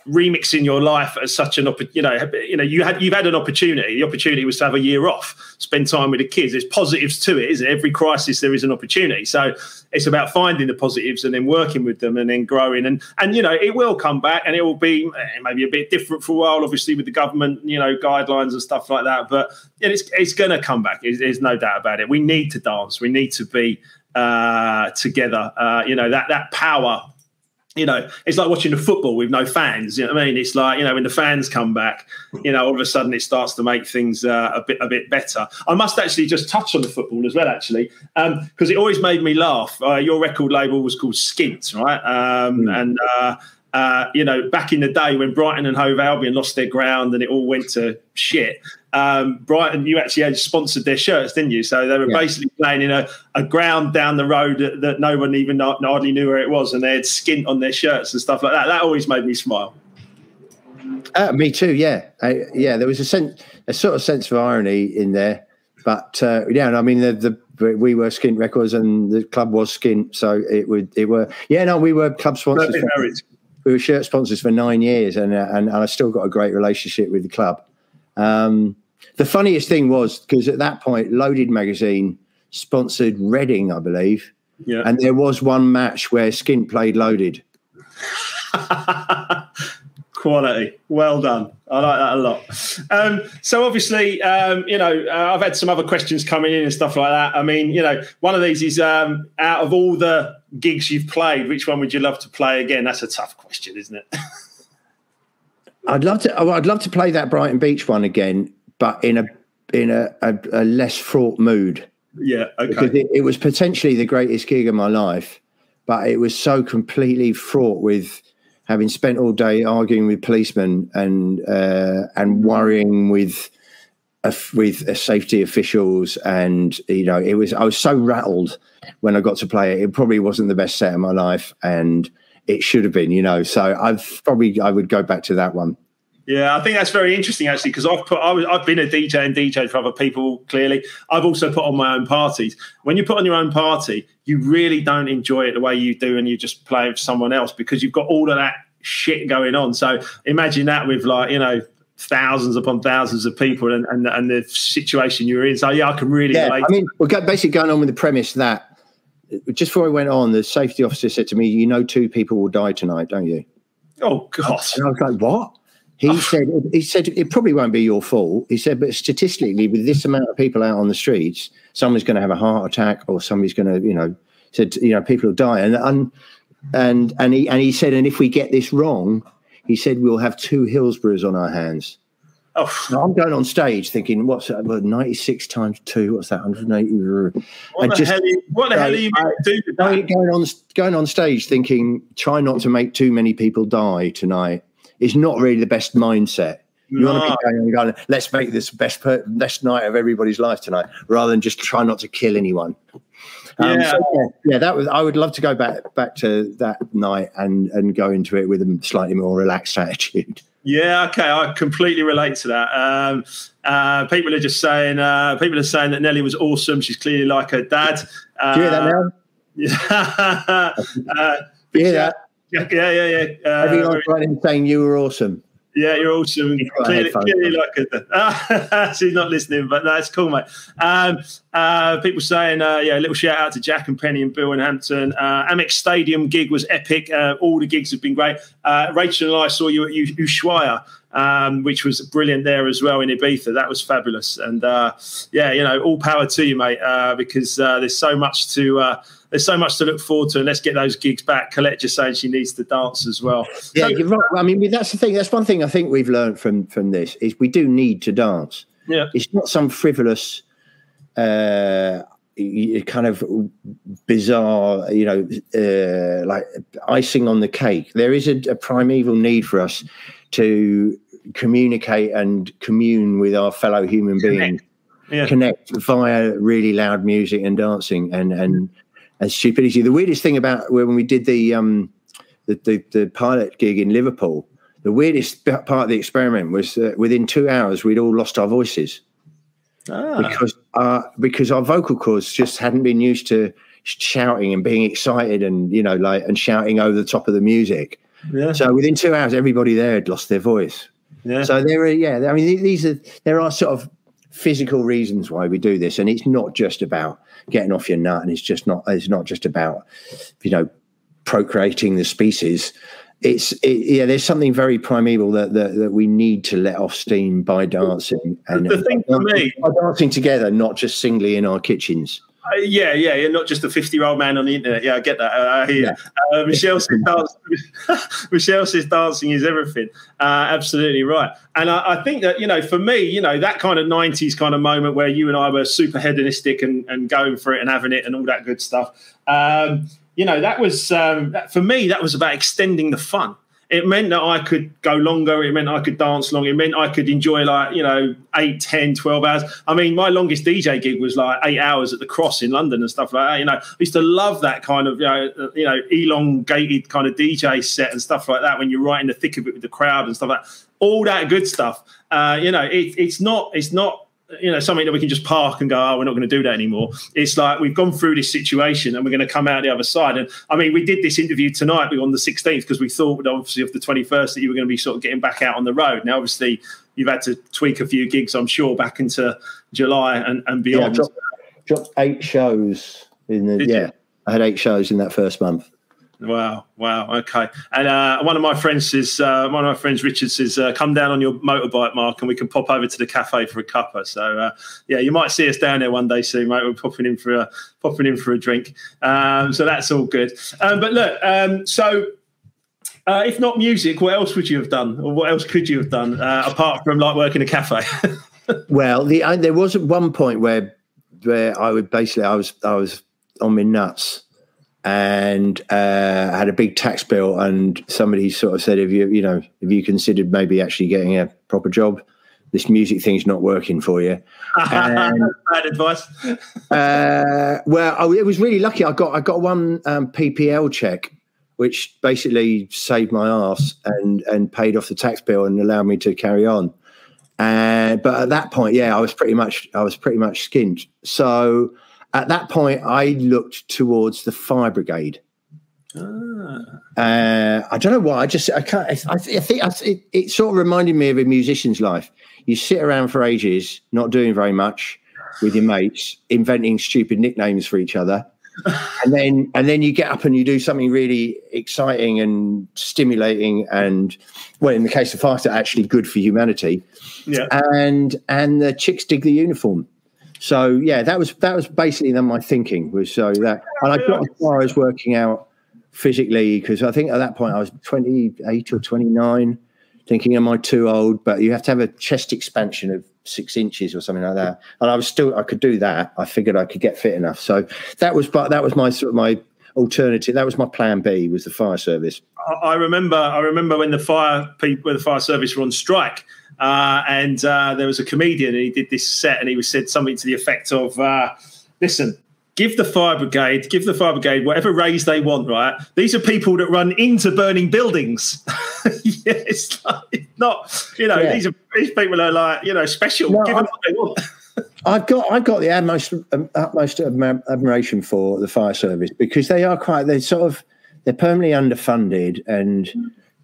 remixing your life as such an opportunity. you know you know you had you've had an opportunity. The opportunity was to have a year off spend time with the kids. There's positives to it isn't it? every crisis there is an opportunity. So it's about finding the positives and then working with them and then growing. And and you know it will come back and it will be maybe a bit different for a while obviously with the government you know guidelines and stuff like that. But it's it's going to come back. There's no doubt about it. We need to dance. We need to be uh, together. Uh, you know that that power you know, it's like watching the football with no fans. You know what I mean? It's like you know when the fans come back, you know, all of a sudden it starts to make things uh, a bit a bit better. I must actually just touch on the football as well, actually, because um, it always made me laugh. Uh, your record label was called Skint, right? Um, mm. And uh, uh, you know, back in the day when Brighton and Hove Albion lost their ground and it all went to shit, um, Brighton, you actually had sponsored their shirts, didn't you? So they were yeah. basically playing in a, a ground down the road that, that no one even hardly knew where it was, and they had skint on their shirts and stuff like that. That always made me smile. Uh, me too. Yeah, I, yeah. There was a sense, a sort of sense of irony in there, but uh, yeah. I mean, the, the we were Skint Records and the club was Skint, so it would it were yeah. No, we were club sponsors. We were shirt sponsors for nine years, and, uh, and and I still got a great relationship with the club. Um, the funniest thing was because at that point, Loaded magazine sponsored Reading, I believe. Yeah. And there was one match where Skint played Loaded. *laughs* Quality. Well done. I like that a lot. Um, so obviously, um, you know, uh, I've had some other questions coming in and stuff like that. I mean, you know, one of these is um, out of all the gigs you've played, which one would you love to play again? That's a tough question, isn't it? *laughs* I'd love to. I'd love to play that Brighton Beach one again but in a in a, a, a less fraught mood. Yeah, okay. Because it, it, was potentially the greatest gig of my life, but it was so completely fraught with having spent all day arguing with policemen and uh, and worrying with uh, with uh, safety officials, and you know, it was I was so rattled when I got to play it. It probably wasn't the best set of my life, and it should have been, you know. So I've probably I would go back to that one. Yeah, I think that's very interesting actually because I've put I was, I've been a DJ and DJ for other people. Clearly, I've also put on my own parties. When you put on your own party, you really don't enjoy it the way you do, and you just play with someone else because you've got all of that shit going on. So imagine that with like you know thousands upon thousands of people and and, and the situation you're in. So yeah, I can really. Yeah, relate. I mean, we're basically going on with the premise that just before I went on, the safety officer said to me, "You know, two people will die tonight, don't you?" Oh God! And I was like, "What?" He said, he said, it probably won't be your fault. He said, but statistically, with this amount of people out on the streets, someone's going to have a heart attack or somebody's going to, you know, said, you know, people will die. And, and, and, and he, and he said, and if we get this wrong, he said, we'll have two Hillsboroughs on our hands. Oh. So I'm going on stage thinking, what's that? Well, 96 times two, what's that? 180. What and the just, hell? Are you, what the hell are you doing? Going on, going on stage thinking, try not to make too many people die tonight is not really the best mindset. You no. want to be going and going, let's make this best per- best night of everybody's life tonight, rather than just try not to kill anyone. Um, yeah. So yeah, yeah, that was. I would love to go back back to that night and and go into it with a slightly more relaxed *laughs* attitude. Yeah, okay, I completely relate to that. Um, uh, people are just saying, uh, people are saying that Nelly was awesome. She's clearly like her dad. Uh, Do you hear that now? *laughs* Yeah. uh, hear *laughs* that? Yeah, yeah, yeah. yeah. Uh, Everyone's writing saying you were awesome. Yeah, you're awesome. Clearly, clearly like. *laughs* She's not listening, but that's cool, mate. Um, uh, people saying, uh, yeah, a little shout out to Jack and Penny and Bill in Hampton. Uh, Amex Stadium gig was epic. Uh, all the gigs have been great. Uh, Rachel and I saw you at Ushuaia, um, which was brilliant there as well in Ibiza. That was fabulous. And uh, yeah, you know, all power to you, mate, because there's so much to there's so much to look forward to. And let's get those gigs back. Colette just saying she needs to dance as well. Yeah, so, you're right. I mean, that's the thing. That's one thing I think we've learned from from this is we do need to dance. Yeah, it's not some frivolous. Uh, kind of bizarre, you know, uh, like icing on the cake. There is a, a primeval need for us to communicate and commune with our fellow human beings. Yeah. connect via really loud music and dancing and and and stupidity. The weirdest thing about when we did the um, the, the, the pilot gig in Liverpool, the weirdest part of the experiment was within two hours we'd all lost our voices ah. because our, because our vocal cords just hadn't been used to shouting and being excited and you know like and shouting over the top of the music. Yeah. So within two hours, everybody there had lost their voice. Yeah. So there are, yeah, I mean, these are there are sort of physical reasons why we do this, and it's not just about getting off your nut, and it's just not it's not just about you know procreating the species. It's it, yeah, there's something very primeval that, that that we need to let off steam by dancing and The thing for me- by dancing together, not just singly in our kitchens. Uh, yeah, yeah, yeah, not just a fifty-year-old man on the internet. Yeah, I get that. I, I hear. Uh, Michelle says *laughs* Michelle says dancing is everything. Uh, absolutely right. And I, I think that you know, for me, you know, that kind of '90s kind of moment where you and I were super hedonistic and, and going for it and having it and all that good stuff. Um, you know, that was um, for me. That was about extending the fun. It meant that I could go longer. It meant I could dance long. It meant I could enjoy like, you know, 8, 10, 12 hours. I mean, my longest DJ gig was like eight hours at the Cross in London and stuff like that. You know, I used to love that kind of, you know, uh, you know, elongated kind of DJ set and stuff like that when you're right in the thick of it with the crowd and stuff like that. All that good stuff. Uh, you know, it, it's not, it's not, you know something that we can just park and go oh we're not going to do that anymore it's like we've gone through this situation and we're going to come out the other side and i mean we did this interview tonight we on the 16th because we thought obviously of the 21st that you were going to be sort of getting back out on the road now obviously you've had to tweak a few gigs i'm sure back into july and, and Yeah, I beyond dropped, dropped eight shows in the Did you? yeah. I had eight shows in that first month. Wow, wow, okay. And uh, one of my friends is uh, one of my friends, Richard says, uh, come down on your motorbike, Mark, and we can pop over to the cafe for a cuppa. So uh, yeah, you might see us down there one day soon, mate. We're popping in for a popping in for a drink. Um, so that's all good. Um, but look, um, so. Uh, if not music, what else would you have done, or what else could you have done uh, apart from like working a cafe? *laughs* Well, the I, there was at one point where where I would basically I was I was on my nuts and uh, had a big tax bill, and somebody sort of said, "Have you you know have you considered maybe actually getting a proper job? This music thing's not working for you." And, *laughs* Bad advice. *laughs* uh, well, I, it was really lucky. I got I got one um, PPL check, which basically saved my ass and and paid off the tax bill and allowed me to carry on. Uh, but at that point, yeah, I was pretty much I was pretty much skint. So at that point, I looked towards the fire brigade. Uh, I don't know why. I just I can't. I, I think I, it, it sort of reminded me of a musician's life. You sit around for ages, not doing very much with your mates, inventing stupid nicknames for each other, *laughs* and then and then you get up and you do something really exciting and stimulating, and well, in the case of Fighter, actually good for humanity. Yeah. And and the chicks dig the uniform. So yeah, that was that was basically then my thinking was so that, and I got as far as working out physically because I think at that point I was 28 or 29, thinking, am I too old? But you have to have a chest expansion of six inches or something like that. And I was still, I could do that. I figured I could get fit enough. So that was, but that was my sort of my alternative. That was my plan B was the fire service. I- remember. I remember when the fire people, when the fire service were on strike, uh, and uh, there was a comedian, and he did this set, and he was said something to the effect of, uh, "Listen, give the fire brigade, give the fire brigade whatever raise they want. Right? These are people that run into burning buildings. *laughs* yeah, it's like, it's, not, you know, Yeah. these are these people are like, you know, special. No, give them I- what they want. *laughs* I've got I've got the utmost um, utmost admiration for the fire service because they are quite they're sort of they're permanently underfunded and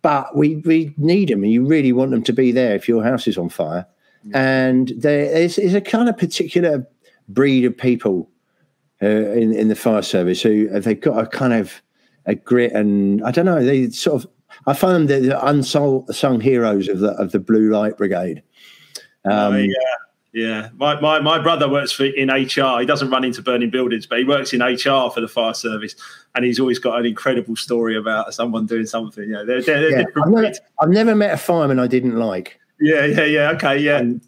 but we we need them and you really want them to be there if your house is on fire and there is, is a kind of particular breed of people uh, in in the fire service who uh, they've got a kind of a grit and I don't know they sort of I find them the unsung sung heroes of the of the blue light brigade. Um, yeah. Yeah, my, my, my brother works for in HR. He doesn't run into burning buildings, but he works in HR for the fire service, and he's always got an incredible story about someone doing something. Yeah, they're, they're, Yeah, I've never. I've never met a fireman I didn't like, yeah, yeah, yeah. Okay, yeah, and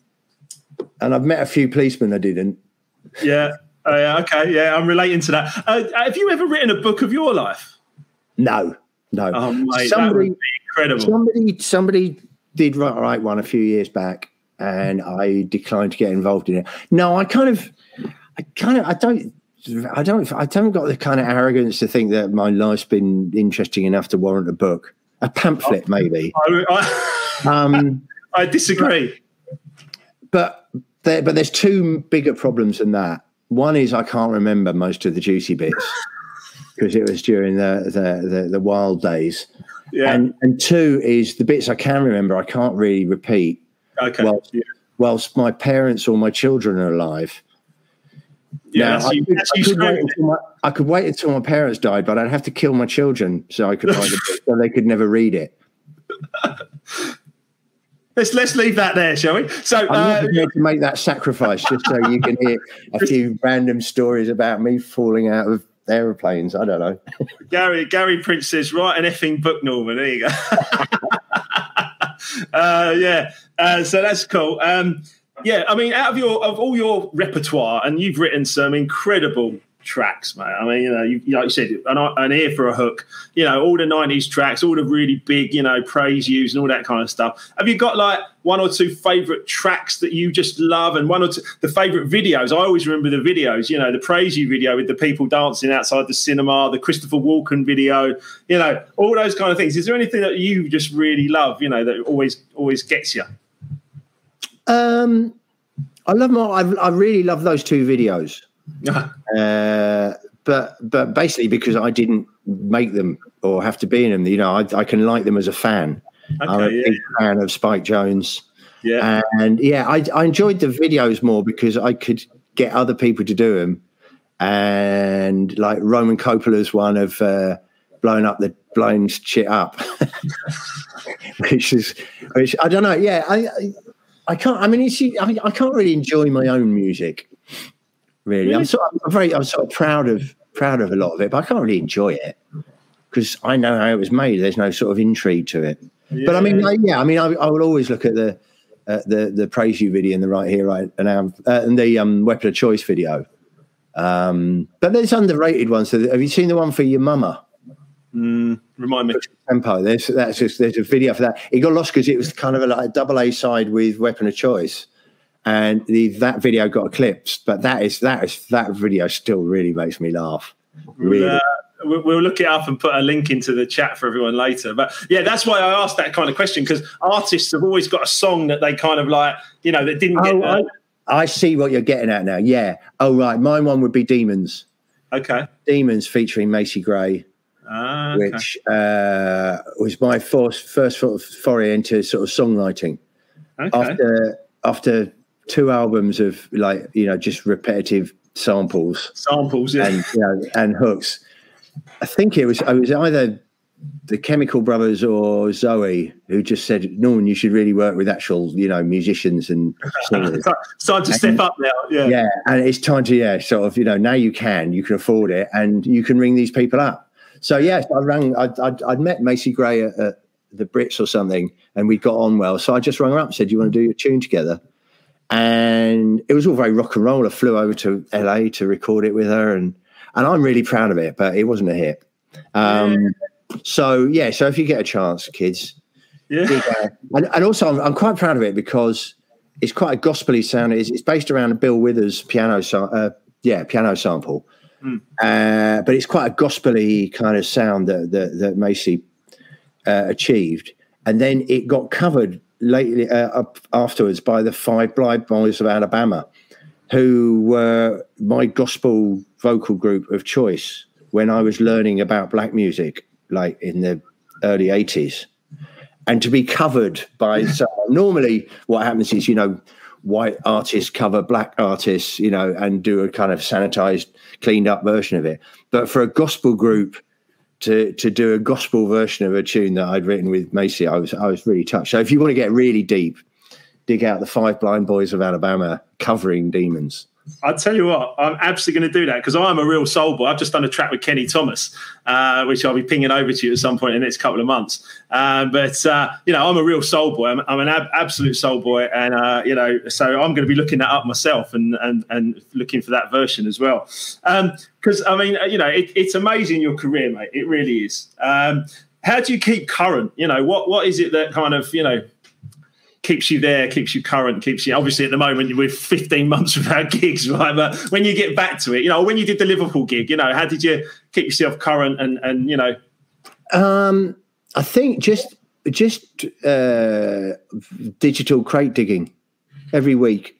and I've met a few policemen I didn't. yeah, uh, yeah. Okay, yeah. I'm relating to that. Uh, have you ever written a book of your life? No, no. Oh, mate, somebody, incredible. somebody, somebody did write, write one a few years back, and I declined to get involved in it. No, I kind of, I kind of, I don't. I don't. I haven't got the kind of arrogance to think that my life's been interesting enough to warrant a book, a pamphlet, maybe. I, I, Um, *laughs* I disagree. but there, but there's two bigger problems than that. One is I can't remember most of the juicy bits *laughs* because it was during the the, the, the wild days, Yeah. And and two is the bits I can remember. I can't really repeat. Okay. Well, yeah. whilst my parents or my children are alive. Yeah, Now, I, could, I could wait until my, I could wait until my parents died, but I'd have to kill my children so I could write the book, so they could never read it. *laughs* Let's let's leave that there, shall we? So I'm uh, going to make that sacrifice just so you can hear a few random stories about me falling out of aeroplanes. I don't know. Gary Gary Prince says, write an effing book, Norman. There you go. *laughs* *laughs* uh, yeah. Uh, so that's cool. Um, yeah, I mean, out of your of all your repertoire, and you've written some incredible tracks, mate. I mean, you know, you, like you said, an, an ear for a hook. You know, all the '90s tracks, all the really big, you know, praise yous and all that kind of stuff. Have you got like one or two favorite tracks that you just love, and one or two the favorite videos? I always remember the videos. You know, the praise you video with the people dancing outside the cinema, the Christopher Walken video. You know, all those kind of things. Is there anything that you just really love? You know, that always always gets you. Um, I love my. I, I really love those two videos. *laughs* Uh, but but basically because I didn't make them or have to be in them, you know, I, I can like them as a fan. I'm a okay, yeah, big fan of Spike Jonze, yeah. and yeah, I, I enjoyed the videos more because I could get other people to do them, and like Roman Coppola's one of uh, blowing up the blowing shit up, *laughs* which is which I don't know. Yeah, I I, I can't. I mean, you see, I, I can't really enjoy my own music. Really, I'm sort of I'm very I'm sort of proud of proud of a lot of it, but I can't really enjoy it because I know how it was made. There's no sort of intrigue to it. But I mean, Yeah. like, yeah, I mean, I, I will always look at the uh, the the praise you video and the right here, right and uh, and the um, weapon of choice video. Um, but there's underrated ones. So have you seen the one for your mama? Mm, remind me. Tempo. There's that's just there's a video for that. It got lost because it was kind of a, like a double A side with weapon of choice, and the that video got eclipsed. But that is that is that video still really makes me laugh. Really. Uh, we'll look it up and put a link into the chat for everyone later. But yeah, that's why I asked that kind of question because artists have always got a song that they kind of like, you know, that didn't get. Oh, I, I see what you're getting at now. Yeah. Oh, right. Mine one would be Demons. okay. Demons featuring Macy Gray, Ah, okay. which uh, was my first first sort of foray into sort of songwriting. okay. After after two albums of like you know just repetitive samples Samples, yeah. and you know and hooks, I think it was I was either the Chemical Brothers or Zoe who just said, "Norman, you should really work with actual you know musicians and *laughs* singers." It's time- to step up now. Yeah. yeah and it's time to yeah sort of you know now you can you can afford it and you can ring these people up so yes i rang i'd, I'd, I'd met macy gray at, at the brits or something and we got on well so i just rang her up and said do you want to do a tune together and it was all very rock and roll i flew over to la to record it with her and and i'm really proud of it but it wasn't a hit um so yeah so if you get a chance kids Yeah. big, uh, and, and also I'm, I'm quite proud of it because it's quite a gospely sound. It's, it's based around a Bill Withers piano, uh, yeah, piano sample, Hmm. uh, but it's quite a gospely kind of sound that that, that Macy uh, achieved, and then it got covered lately uh, afterwards by the Five Blind Boys of Alabama, who were my gospel vocal group of choice when I was learning about black music, like in the early '80s and to be covered by *laughs* someone. Normally, what happens is, you know, white artists cover black artists, you know, and do a kind of sanitized, cleaned up version of it. But for a gospel group to to do a gospel version of a tune that I'd written with Macy, I was I was really touched. So if you want to get really deep, dig out the Five Blind Boys of Alabama covering demons. I'll tell you what, I'm absolutely going to do that because I'm a real soul boy. I've just done a track with Kenny Thomas, uh, which I'll be pinging over to you at some point in the next couple of months. Um, but, uh, you know, I'm a real soul boy. I'm, I'm an ab- absolute soul boy. And, uh, you know, so I'm going to be looking that up myself and, and, and looking for that version as well. Because, I mean, you know, it, it's amazing your career, mate. It really is. Um, how do you keep current? You know, what what is it that kind of, you know, keeps you there, keeps you current, keeps you obviously at the moment we're 15 months *laughs* without gigs, right? But when you get back to it, you know, when you did the Liverpool gig, you know, how did you keep yourself current and and you know, Um, I think just just uh, digital crate digging every week.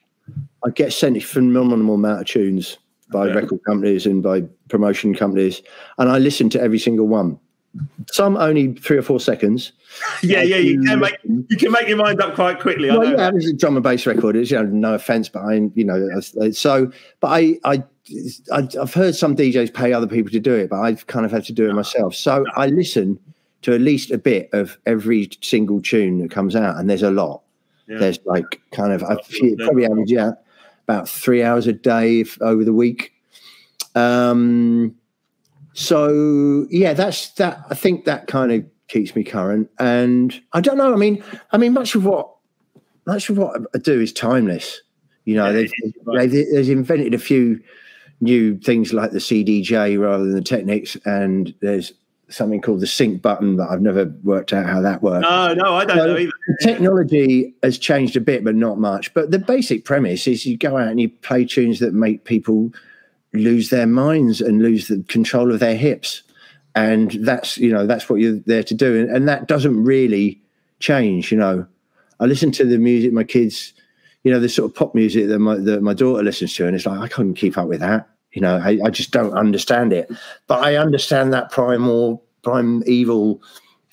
I get sent a phenomenal amount of tunes by Okay. record companies and by promotion companies, and I listen to every single one some only three or four seconds. *laughs* yeah, yeah, you can make you can make your mind up quite quickly. I Well, know. yeah, it's a drum and bass record. It's you know, no offense, but I, you know, so. But I, I, I've heard some DJs pay other people to do it, but I've kind of had to do it myself. So I listen to at least a bit of every single tune that comes out, and there's a lot. Yeah. There's like kind of I probably average out about three hours a day if, over the week. Um, so yeah, that's that. I think that kind of keeps me current, and I don't know. I mean, I mean, much of what much of what I do is timeless. You know, Yeah, they've, right. they've, they've invented a few new things like the CDJ rather than the Technics, and there's something called the sync button that I've never worked out how that works. No, no, I don't So know either. the technology has changed a bit, but not much. But the basic premise is you go out and you play tunes that make people lose their minds and lose the control of their hips. And that's, you know, that's what you're there to do. And, and that doesn't really change, you know. I listen to the music my kids, you know, the sort of pop music that my, that my daughter listens to, and it's like, I couldn't keep up with that. You know, I, I just don't understand it. But I understand that primal, primeval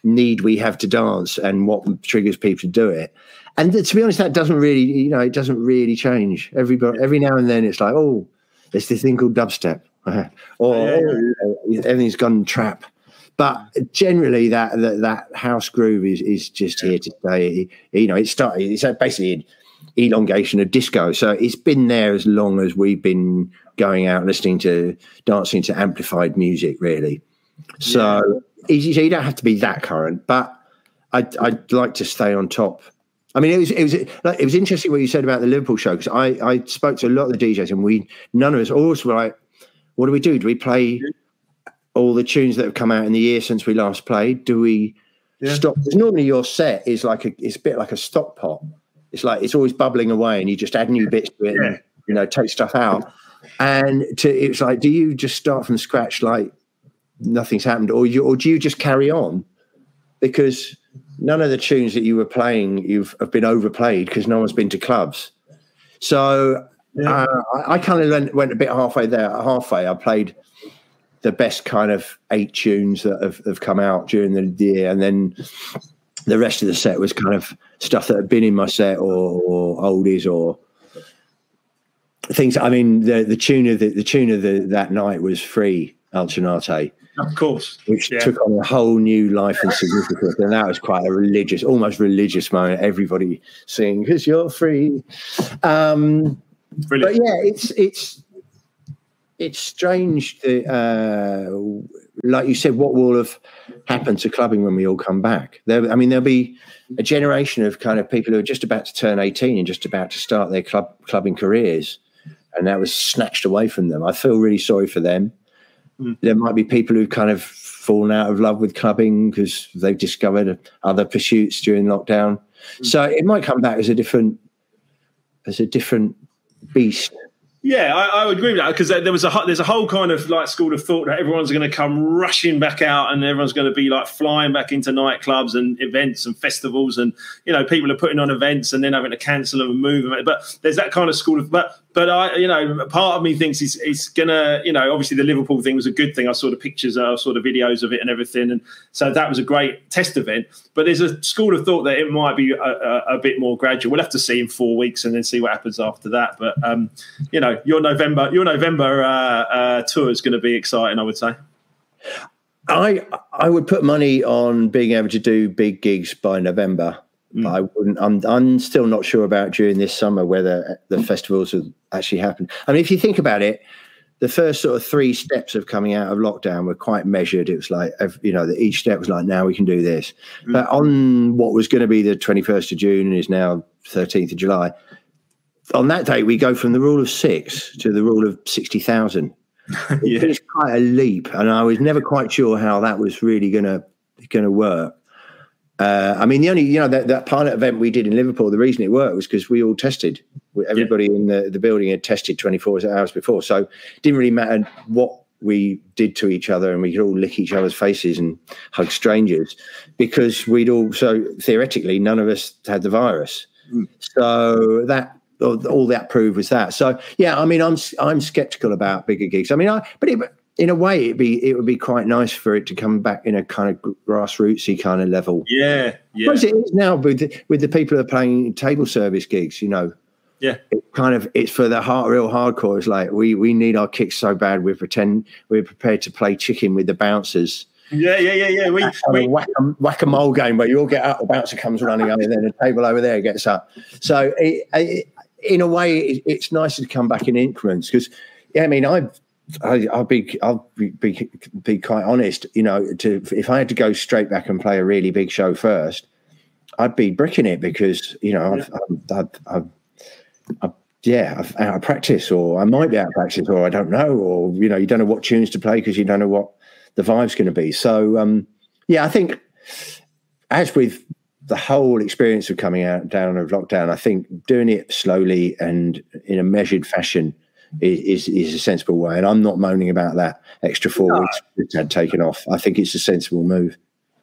need we have to dance and what triggers people to do it. And to be honest, that doesn't really, you know, it doesn't really change. Every every now and then, it's like, oh, there's this thing called dubstep, or Yeah, yeah. everything's gone trap. But generally, that that, that house groove is is just here to stay. You know, it started. It's basically an elongation of disco. So it's been there as long as we've been going out listening to dancing to amplified music, really. So easy. So you don't have to be that current, but I'd, I'd like to stay on top. I mean, it was it was like, it was interesting what you said about the Liverpool show because I I spoke to a lot of the DJs and we none of us always were like, what do we do? Do we play all the tunes that have come out in the year since we last played? Do we Yeah. stop? Because normally your set is like a it's a bit like a stock pot. It's like it's always bubbling away, and you just add new bits to it, Yeah. and you know take stuff out. And to it's like, do you just start from scratch like nothing's happened, or you or do you just carry on? Because none of the tunes that you were playing you've have been overplayed because no one's been to clubs. So Yeah. uh, I, I kind of went, went a bit halfway there. Halfway, I played the best kind of eight tunes that have, have come out during the year, and then the rest of the set was kind of stuff that had been in my set or, or oldies or things. I mean, the the tune of the, the tune of the, that night was "Free" Ultra Naté, Of course. which Yeah. took on a whole new life and significance, and that was quite a religious, almost religious moment. Everybody singing "Because you're free." Um, but yeah, it's it's it's strange that, uh, like you said, what will have happened to clubbing when we all come back? There, I mean, there'll be a generation of kind of people who are just about to turn eighteen and just about to start their club clubbing careers, and that was snatched away from them. I feel really sorry for them. Mm. There might be people who've kind of fallen out of love with clubbing because they've discovered other pursuits during lockdown. So it might come back as a different as a different beast. Yeah, I, I would agree with that because there was a there's a whole kind of like school of thought that everyone's going to come rushing back out and everyone's going to be like flying back into nightclubs and events and festivals and you know people are putting on events and then having to cancel them and move them. But there's that kind of school of but but I you know part of me thinks he's he's gonna you know obviously the Liverpool thing was a good thing. I saw the pictures, I saw the videos of it and everything, and so that was a great test event. But there's a school of thought that it might be a, a, a bit more gradual. We'll have to see in four weeks and then see what happens after that. But um, you know, your November your November uh, uh, tour is going to be exciting. I would say. I I would put money on being able to do big gigs by November. Mm. I wouldn't. I'm I'm still not sure about during this summer whether the festivals will actually happen. I mean, if you think about it, the first sort of three steps of coming out of lockdown were quite measured. It was like you know, each step was like, now we can do this. Mm. But on what was going to be the 21st of June and is now 13th of July, on that day we go from the rule of six to the rule of sixty thousand *laughs* yeah. it's quite a leap, and I was never quite sure how that was really gonna gonna work. Uh, I mean, the only you know that, that pilot event we did in Liverpool, the reason it worked was because we all tested. Everybody in the, the building had tested 24 hours before, so it didn't really matter what we did to each other, and we could all lick each other's faces and hug strangers because we'd all so theoretically none of us had the virus. Mm. So that all all that proved was that. So yeah, I mean, I'm I'm skeptical about bigger gigs. I mean, I but it, in a way, it'd be it would be quite nice for it to come back in a kind of grassrootsy kind of level. Yeah, yeah. Because it is now with the, with the people who are playing table service gigs. You know, yeah. It kind of it's for the hard, real hardcore. It's like we we need our kicks so bad. We pretend we're prepared to play chicken with the bouncers. Yeah, yeah, yeah, yeah. We, we whack a, mole game where you all get up, the bouncer comes running over, then the table over there gets up. So it, it, in a way, it, it's nicer to come back in increments because, yeah, I mean, I've I, will be I'll be, be, be quite honest. You know, to if I had to go straight back and play a really big show first, I'd be bricking it because you know I've, I've, I've, I've yeah, I've out of practice, or I might be out of practice, or I don't know, or you know, you don't know what tunes to play because you don't know what the vibe's going to be. So um, yeah, I think as with the whole experience of coming out down of lockdown, I think doing it slowly and in a measured fashion is, is a sensible way. And I'm not moaning about that extra four no. weeks had taken off. I think it's a sensible move.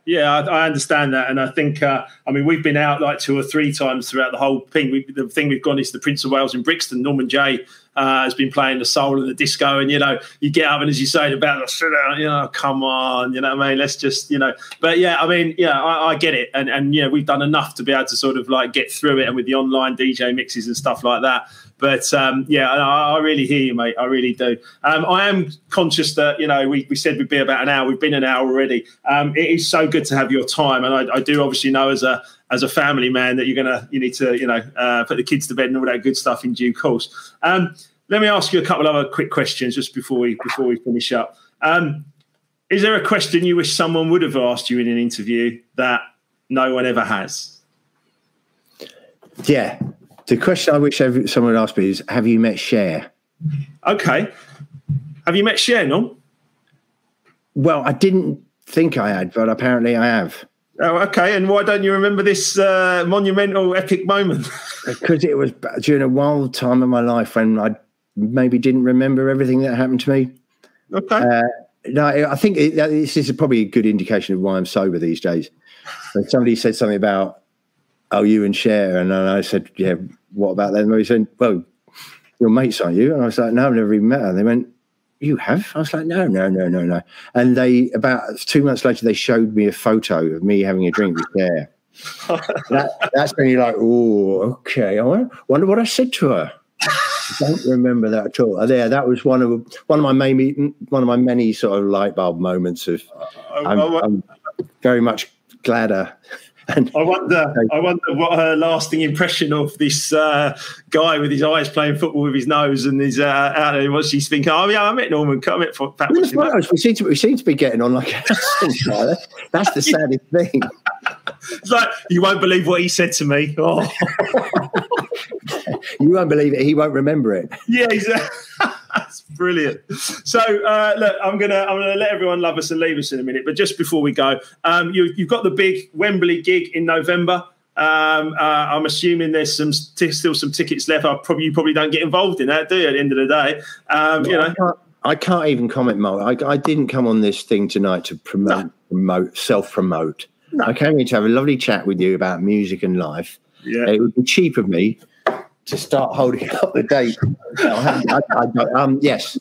Yeah, I, I understand that, and I think uh, I mean we've been out like two or three times throughout the whole thing. We, the thing we've gone is the Prince of Wales in Brixton. Norman Jay uh, has been playing the soul and the disco, and you know you get up and as you say about the you know come on, you know what I mean let's just you know. But yeah, I mean yeah, I, I get it, and and yeah, we've done enough to be able to sort of like get through it, and with the online DJ mixes and stuff like that. But um, yeah, I, I, really hear you, mate. I really do. Um, I am conscious that you know we, we said we'd be about an hour. We've been an hour already. Um, it is so good to have your time, and I, I, do obviously know as a as a family man that you're gonna you need to you know uh, put the kids to bed and all that good stuff in due course. Um, let me ask you a couple of other quick questions just before we before we finish up. Um, is there a question you wish someone would have asked you in an interview that no one ever has? Yeah, the question I wish someone would ask me is, "Have you met Cher?" Okay. Have you met Cher, no? Well, I didn't think I had, but apparently I have. Oh, okay. And why don't you remember this uh, monumental, epic moment? *laughs* because it was during a wild time of my life when I maybe didn't remember everything that happened to me. Okay. Uh, no, I think it, this is probably a good indication of why I'm sober these days. Somebody said something about, oh, you and Cher, and I said, yeah, what about them? And They said, well, your mates, aren't you? And I was like, no, I've never even met her. And they went, you have? I was like, no, no, no, no, no. And they, about two months later, they showed me a photo of me having a drink with Cher. *laughs* that, that's when you're like, oh, okay. I wonder, wonder what I said to her. I don't remember that at all. Yeah, that was one of one of my maybe one of my many sort of light bulb moments of. Uh, uh, I'm, uh, I'm very much gladder and I wonder, *laughs* I wonder what her lasting impression of this uh, guy with his eyes playing football with his nose and his uh, out there. What she's thinking? Oh yeah, I met Norman. I met Pat. we seem to we seem to be getting on like *laughs* that's the saddest thing. It's like you won't believe what he said to me. Oh. *laughs* *laughs* you won't believe it. He won't remember it. Yeah, exactly. *laughs* That's brilliant. So uh, look, I'm gonna I'm gonna let everyone love us and leave us in a minute. But just before we go, um, you, have got the big Wembley gig in November. Um, uh, I'm assuming there's some t- still some tickets left. I probably you probably don't get involved in that, do you? At the end of the day, um, you know. I can't, I can't, even comment, Mo. I, I, didn't come on this thing tonight to promote, no. promote, self promote. No. I came here to have a lovely chat with you about music and life. Yeah. It would be cheap of me to start holding *laughs* up the date. I, I, um, yes,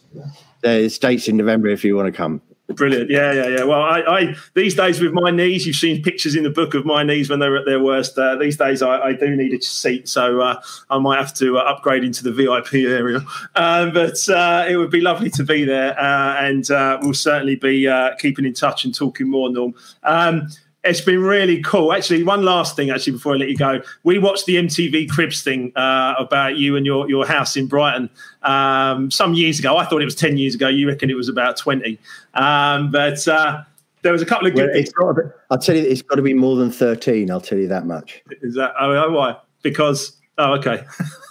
there's dates in November if you want to come. Brilliant. Yeah, yeah, yeah. Well, I, I, these days with my knees, you've seen pictures in the book of my knees when they were at their worst. Uh, these days, I, I, do need a seat, so uh, I might have to uh, upgrade into the VIP area. Um, but uh, it would be lovely to be there, uh, and uh, we'll certainly be keeping in touch and talking more, Norm. Um, it's been really cool. Actually, one last thing, actually, before I let you go, we watched the MTV Cribs thing uh, about you and your your house in Brighton um, some years ago. I thought it was ten years ago. You reckon it was about twenty? Um, but uh, there was a couple of good. Well, be, I'll tell you, it's got to be more than thirteen. I'll tell you that much. Is that oh, why? Because oh, okay. *laughs*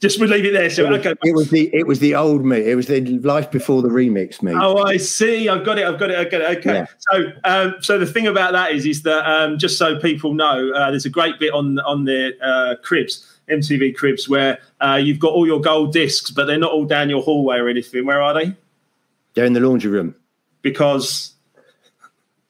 Just we'll leave it there. So it was, okay. It was the it was the old me. It was the life before the remix me. Oh, I see. I've got it. I've got it. I've got it. Okay. Yeah. So, um, so the thing about that is, is that um, just so people know, uh, there's a great bit on on the uh, cribs. MTV Cribs, where uh, you've got all your gold discs, but they're not all down your hallway or anything. Where are they? They're in the laundry room. Because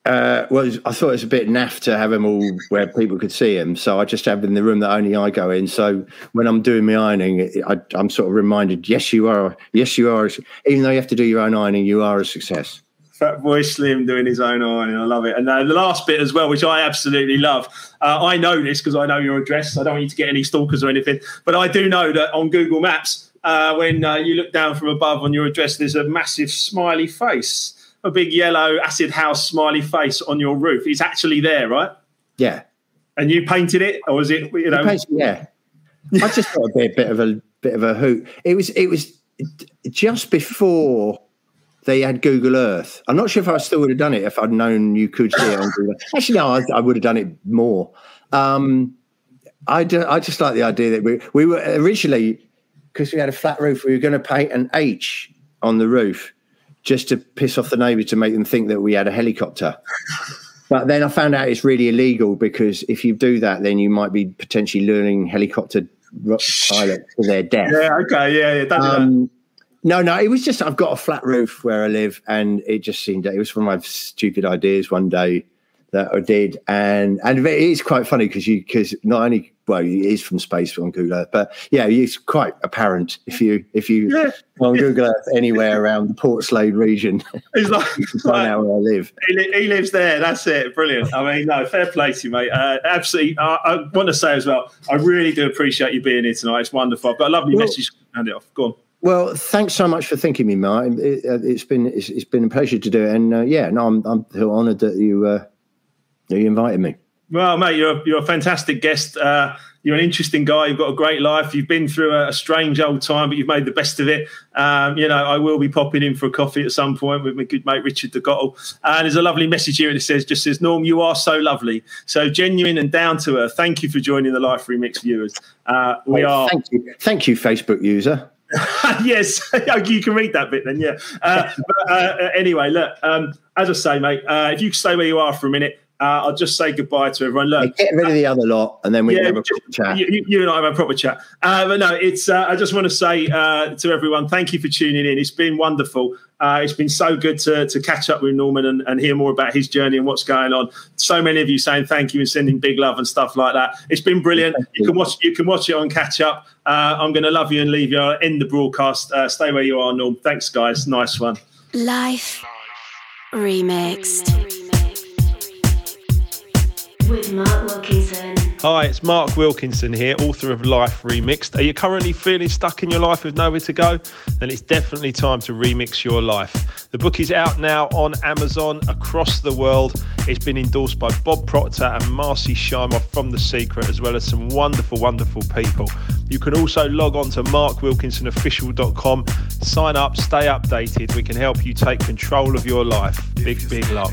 uh, well, I thought it was a bit naff to have them all where people could see them. So I just have them in the room that only I go in. So when I'm doing my ironing, I, I'm sort of reminded, yes, you are. Yes, you are. Even though you have to do your own ironing, you are a success. Fatboy Slim doing his own ironing. I love it. And uh, the last bit as well, which I absolutely love. Uh, I know this because I know your address. I don't want you to get any stalkers or anything. But I do know that on Google Maps, uh, when uh, you look down from above on your address, there's a massive smiley face a big yellow acid house smiley face on your roof. It's actually there, right? Yeah. And you painted it, or was it? You know, painted, yeah. I just thought it'd be a bit of a bit of a hoot. It was. It was just before they had Google Earth. I'm not sure if I still would have done it if I'd known you could see it on Google. *laughs* Actually, no, I, I, would have done it more. Um, I, do, I just like the idea that we we were originally because we had a flat roof. We were going to paint an H on the roof, just to piss off the neighbour to make them think that we had a helicopter. but then I found out it's really illegal because if you do that, then you might be potentially luring helicopter pilots to their death. Yeah, okay, yeah, yeah. Um, no, no, it was just I've got a flat roof where I live, and it just seemed it was one of my stupid ideas one day that I did, and and it is quite funny because you because not only well, it is from space on Google Earth, but yeah, it's quite apparent if you if you yeah. on Google Earth anywhere around the Portslade region. He's like, *laughs* find out where I live. He, he, lives there. That's it. Brilliant. I mean, no, fair play to you, mate. Uh, absolutely. Uh, I want to say as well, I really do appreciate you being here tonight. It's wonderful. I've got a lovely well, message. Hand it off. Go on. Well, thanks so much for thinking me, Mark. It, has uh, been it's, it's been a pleasure to do it, and uh, yeah, no, I'm I'm honoured that you uh, you invited me. Well, mate, you're you're a fantastic guest. Uh, you're an interesting guy. You've got a great life. You've been through a, a strange old time, but you've made the best of it. Um, you know, I will be popping in for a coffee at some point with my good mate Richard de Gottel. And there's a lovely message here, and it says, "Just says Norm, you are so lovely, so genuine and down to earth. Thank you for joining the Life Remix viewers. Uh, we oh, are. Thank you, thank you, Facebook user." *laughs* yes, *laughs* you can read that bit then. Yeah. Uh, but, uh, anyway, look. Um, as I say, mate, uh, if you stay where you are for a minute, uh, I'll just say goodbye to everyone. Look, get rid of the other lot, and then we yeah, can have a proper chat. You, you, and I have a proper chat. Uh, but no, it's. Uh, I just want to say uh, to everyone, thank you for tuning in. It's been wonderful. Uh, it's been so good to, to catch up with Norman and, and hear more about his journey and what's going on. So many of you saying thank you and sending big love and stuff like that. It's been brilliant. You. you. can watch. You can watch it on catch up. Uh, I'm going to love you and leave you. End the broadcast. stay where you are, Norm. Thanks, guys. Nice one. Life remixed with Mark Wilkinson. Hi, it's Mark Wilkinson here, author of Life Remixed. Are you currently feeling stuck in your life with nowhere to go? Then it's definitely time to remix your life. The book is out now on Amazon across the world. It's been endorsed by Bob Proctor and Marcy Shimoff from The Secret, as well as some wonderful, wonderful people. You can also log on to markwilkinsonofficial.com, sign up, stay updated. We can help you take control of your life. Big, big love.